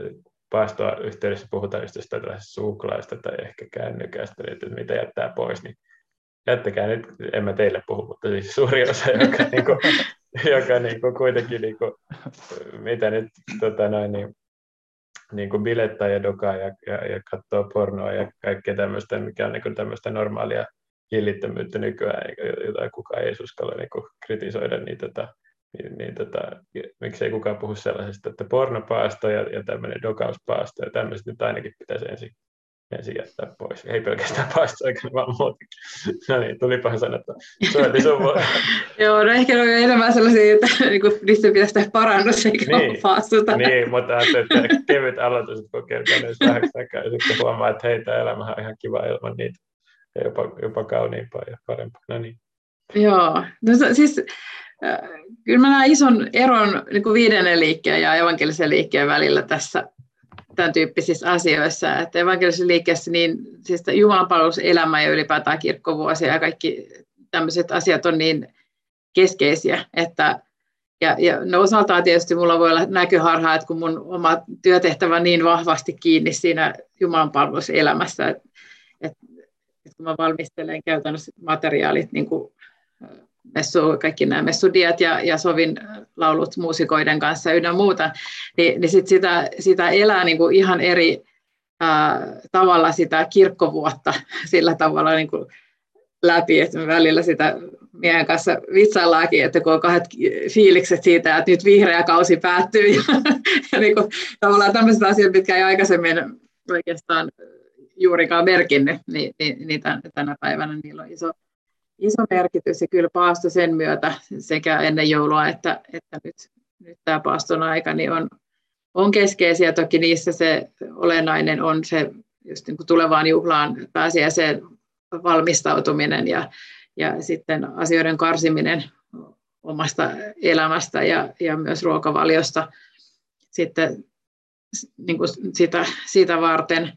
S1: paastoa yhteydessä puhutaan just tällaisesta suklaista tai ehkä kännykästä, että mitä jättää pois, niin jättäkää nyt, en mä teille puhu, mutta siis suuri osa, joka, niin kuin, joka niin kuin kuitenkin, niin kuin, mitä nyt tota noin, niin, niin kuin bilettää ja dokaa ja, ja, ja katsoo pornoa ja kaikkea tämmöistä, mikä on niin tämmöistä normaalia hillittömyyttä nykyään, jota kukaan ei uskalla niin kritisoida, niin, tota, niin, niin tota, miksei kukaan puhu sellaisesta, että pornopaasto ja, ja tämmöinen dokauspaasto ja tämmöiset nyt ainakin pitäisi ensin ensin jättää pois. Ei pelkästään paastoaikana, vaan muutenkin. No niin, tulipahan sanottu. Suoli sun
S2: Joo, no ehkä on enemmän sellaisia, että niin kuin, niistä pitäisi tehdä parannus, eikä
S1: niin,
S2: paastuta.
S1: Niin, mutta että kevyt aloitus, että kokeilee ne vähäksi aikaa, ja sitten huomaa, että hei, tämä elämä on ihan kiva ilman niitä, ja jopa, jopa kauniimpaa ja parempaa. No niin.
S2: Joo, no, siis äh, kyllä mä näen ison eron niin kuin viidennen liikkeen ja evankelisen liikkeen välillä tässä tämän tyyppisissä asioissa. Että evankelisessa liikkeessä niin, siis Jumalanpalveluselämä ja ylipäätään kirkkovuosia ja kaikki tämmöiset asiat on niin keskeisiä, että ja, ja no osaltaan tietysti mulla voi olla näköharha, että kun mun oma työtehtävä on niin vahvasti kiinni siinä Jumalanpalveluselämässä, että, että, että kun mä valmistelen käytännössä materiaalit niin kuin messu, kaikki nämä messudiat ja, ja sovin laulut muusikoiden kanssa ynnä muuta, niin, niin sit sitä, sitä elää niin kuin ihan eri ää, tavalla sitä kirkkovuotta sillä tavalla niin kuin läpi, että me välillä sitä miehen kanssa vitsaillaankin, että kun on kahdet fiilikset siitä, että nyt vihreä kausi päättyy ja, ja niin kuin, tavallaan tämmöiset asiat, mitkä ei aikaisemmin oikeastaan juurikaan merkinnyt, niin, niin, niin tänä päivänä niillä on iso, iso merkitys ja kyllä paasto sen myötä sekä ennen joulua että, että nyt, nyt tämä paaston aika niin on, on keskeisiä. Toki niissä se olennainen on se just niin kuin tulevaan juhlaan pääsiäiseen valmistautuminen ja, ja sitten asioiden karsiminen omasta elämästä ja, ja myös ruokavaliosta sitten niin kuin sitä, sitä varten.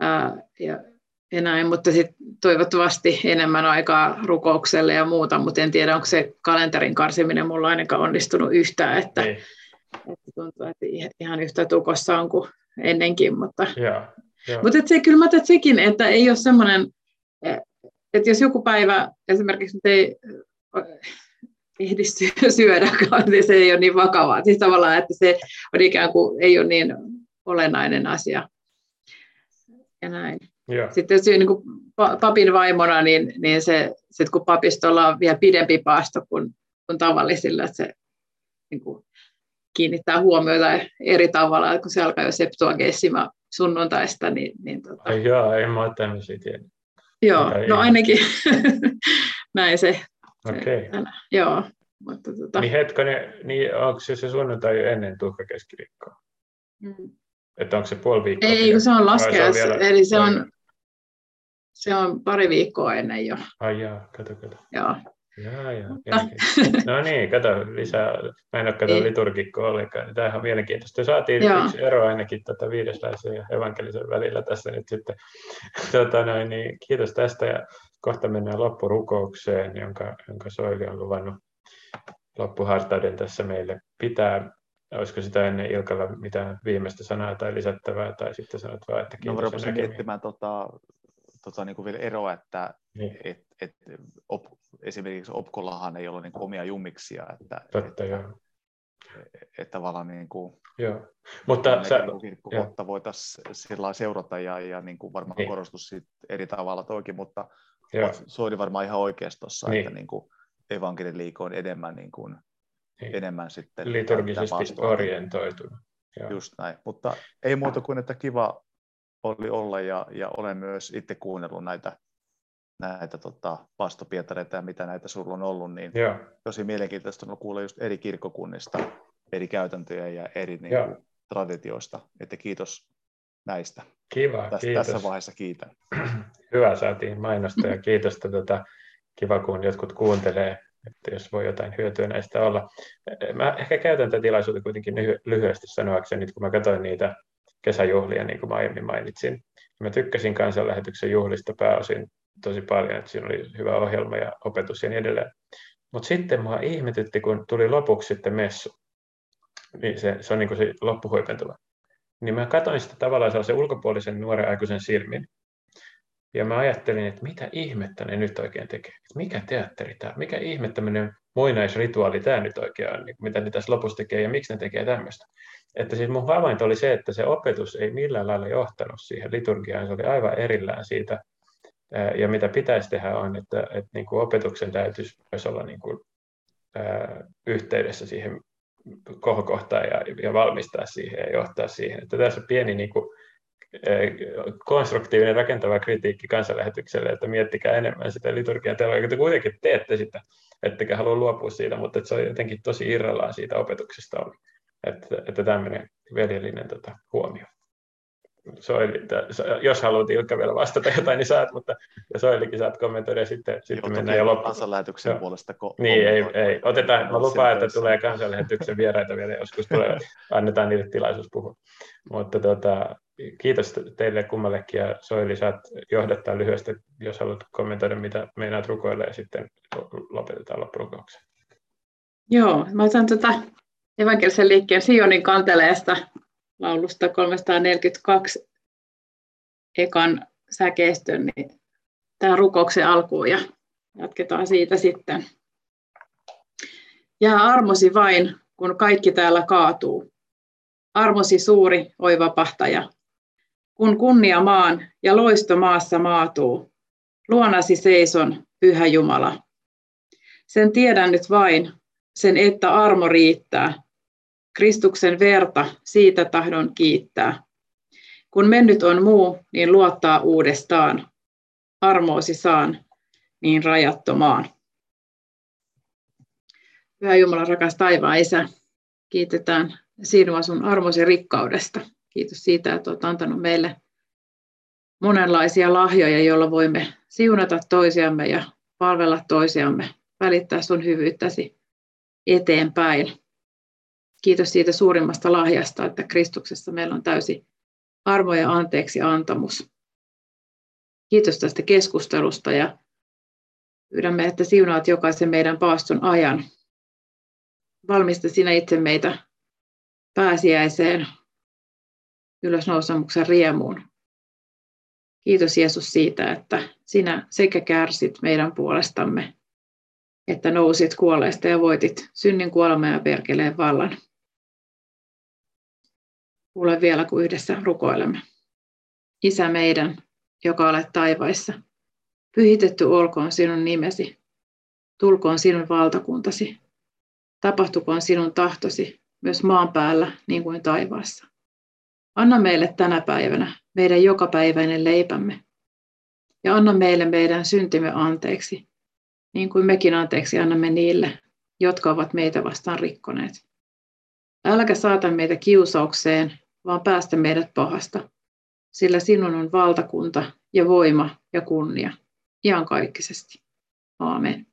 S2: Ää, ja ja näin, mutta sit toivottavasti enemmän aikaa rukoukselle ja muuta, mutta en tiedä, onko se kalenterin karsiminen mulla ainakaan onnistunut yhtään, että, että tuntuu, että ihan yhtä tukossa on kuin ennenkin, mutta,
S1: ja, ja.
S2: mutta se, kyllä mä että sekin, että ei ole semmoinen, että jos joku päivä esimerkiksi ei ehdi syödäkään, niin se ei ole niin vakavaa. Siis tavallaan, että se on ikään kuin ei ole niin olennainen asia. Ja näin.
S1: Joo.
S2: Sitten se, niin kuin papin vaimona, niin, niin se, sit kun papistolla on vielä pidempi paasto kuin, kuin tavallisilla, että se niin kuin, kiinnittää huomiota eri tavalla, kun se alkaa jo Septuagessima sunnuntaista. Niin, niin tota...
S1: Ai joo, en mä ole tämmöisiä tiedä.
S2: Joo, no ainakin näin se.
S1: Okei. Okay.
S2: joo. Mutta, tota...
S1: Niin hetkonen, niin onko se, se sunnuntai ennen tuhkakeskiviikkoa? Mm. Että onko se puoli viikkoa?
S2: Ei, kun se on laskea, eli se on, se on pari viikkoa ennen jo.
S1: Ai jaa, kato, kato.
S2: Joo.
S1: Jaa, jaa, no niin, kato lisää. Mä en ole kato liturgikko ollenkaan. Tämähän on mielenkiintoista. Saatiin Joo. yksi ero ainakin tätä viidesläisen ja evankelisen välillä tässä nyt sitten. Tota noin, niin kiitos tästä ja kohta mennään loppurukoukseen, jonka, jonka Soili on luvannut loppuhartauden tässä meille pitää. Olisiko sitä ennen Ilkalla mitään viimeistä sanaa tai lisättävää, tai sitten sanot vaan, että
S3: kiitos. No, rupesin miettimään tota, tota, niin kuin vielä eroa, että niin. et, et, op, esimerkiksi Opkollahan ei ole niin kuin omia jummiksia. Että,
S1: Totta,
S3: että,
S1: joo.
S3: Että tavallaan niin kuin,
S1: joo. Mutta sä,
S3: niin voitaisiin sillä seurata ja, ja niin kuin varmaan niin. korostus eri tavalla toikin, mutta joo. Soini varmaan ihan oikeassa tuossa, niin. että niin kuin evankeliliiko on enemmän, niin kuin, niin. enemmän sitten
S1: liturgisesti orientoitunut.
S3: Joo. Just näin, mutta ei muuta kuin, että kiva oli olla ja, ja olen myös itse kuunnellut näitä, näitä tota, vastopietareita ja mitä näitä sulla on ollut, niin
S1: Joo.
S3: tosi mielenkiintoista on kuulla just eri kirkkokunnista, eri käytäntöjä ja eri niin kuin, traditioista, että kiitos näistä.
S1: Kiva,
S3: tässä,
S1: kiitos.
S3: Tässä vaiheessa kiitän.
S1: Hyvä, saatiin mainosta ja kiitos, tuota, kiva kun jotkut kuuntelee, että jos voi jotain hyötyä näistä olla. Mä ehkä käytän tätä tilaisuutta kuitenkin lyhyesti sanoakseni, kun mä katsoin niitä kesäjuhlia, niin kuin mä aiemmin mainitsin. Mä tykkäsin kansanlähetyksen juhlista pääosin tosi paljon, että siinä oli hyvä ohjelma ja opetus ja niin edelleen. Mutta sitten mua ihmetytti, kun tuli lopuksi sitten messu. Niin se, se on niin kuin se loppuhuipentuma. Niin mä katsoin sitä tavallaan sellaisen ulkopuolisen nuoren aikuisen silmin. Ja mä ajattelin, että mitä ihmettä ne nyt oikein tekee. Mikä teatteri tämä Mikä ihme tämmöinen muinaisrituaali tämä nyt oikein on, niin mitä ne tässä lopussa tekee ja miksi ne tekee tämmöistä että siis mun havainto oli se, että se opetus ei millään lailla johtanut siihen liturgiaan, se oli aivan erillään siitä. Ja mitä pitäisi tehdä on, että, että niin kuin opetuksen täytyisi myös olla niin kuin, ää, yhteydessä siihen kohokohtaan ja, ja valmistaa siihen ja johtaa siihen. Että tässä on pieni niin kuin, konstruktiivinen rakentava kritiikki kansanlähetykselle, että miettikää enemmän sitä liturgian teologiaa, että kuitenkin teette sitä, ettekä halua luopua siitä, mutta että se on jotenkin tosi irrallaan siitä opetuksesta oli. Että, että tämmöinen veljellinen tota, huomio. Soili, jos haluat Ilkka vielä vastata jotain, niin saat, mutta ja Soilikin saat kommentoida sitten, sitten mennään jo loppuun.
S3: Kansanlähetyksen Joo. puolesta ko-
S1: Niin, ei, ei. Otetaan, mä lupaan, että tulee kansanlähetyksen vieraita vielä joskus, tulee, annetaan niille tilaisuus puhua. Mutta tota, kiitos teille kummallekin ja Soili saat johdattaa lyhyesti, jos haluat kommentoida, mitä meinaat rukoilla ja sitten lopetetaan loppurukouksen.
S2: Joo, mä otan tota evankelisen liikkeen Sionin kanteleesta laulusta 342 ekan säkeistön niin tähän rukouksen alkuun ja jatketaan siitä sitten. Jää armosi vain, kun kaikki täällä kaatuu. Armosi suuri, oi vapahtaja. Kun kunnia maan ja loisto maassa maatuu, luonasi seison, pyhä Jumala. Sen tiedän nyt vain, sen että armo riittää, Kristuksen verta, siitä tahdon kiittää. Kun mennyt on muu, niin luottaa uudestaan. Armoosi saan, niin rajattomaan. Pyhä Jumala, rakas taivaan Isä, kiitetään sinua sun armosi rikkaudesta. Kiitos siitä, että olet antanut meille monenlaisia lahjoja, joilla voimme siunata toisiamme ja palvella toisiamme, välittää sun hyvyyttäsi eteenpäin. Kiitos siitä suurimmasta lahjasta, että Kristuksessa meillä on täysi arvo ja anteeksi antamus. Kiitos tästä keskustelusta ja pyydämme, että siunaat jokaisen meidän paaston ajan. Valmista sinä itse meitä pääsiäiseen ylösnousemuksen riemuun. Kiitos Jeesus siitä, että sinä sekä kärsit meidän puolestamme, että nousit kuolleista ja voitit synnin kuoleman ja perkeleen vallan kuule vielä, kun yhdessä rukoilemme. Isä meidän, joka olet taivaissa, pyhitetty olkoon sinun nimesi, tulkoon sinun valtakuntasi, tapahtukoon sinun tahtosi myös maan päällä niin kuin taivaassa. Anna meille tänä päivänä meidän jokapäiväinen leipämme ja anna meille meidän syntimme anteeksi, niin kuin mekin anteeksi annamme niille, jotka ovat meitä vastaan rikkoneet. Älkä saata meitä kiusaukseen, vaan päästä meidät pahasta, sillä sinun on valtakunta ja voima ja kunnia iankaikkisesti. Aamen.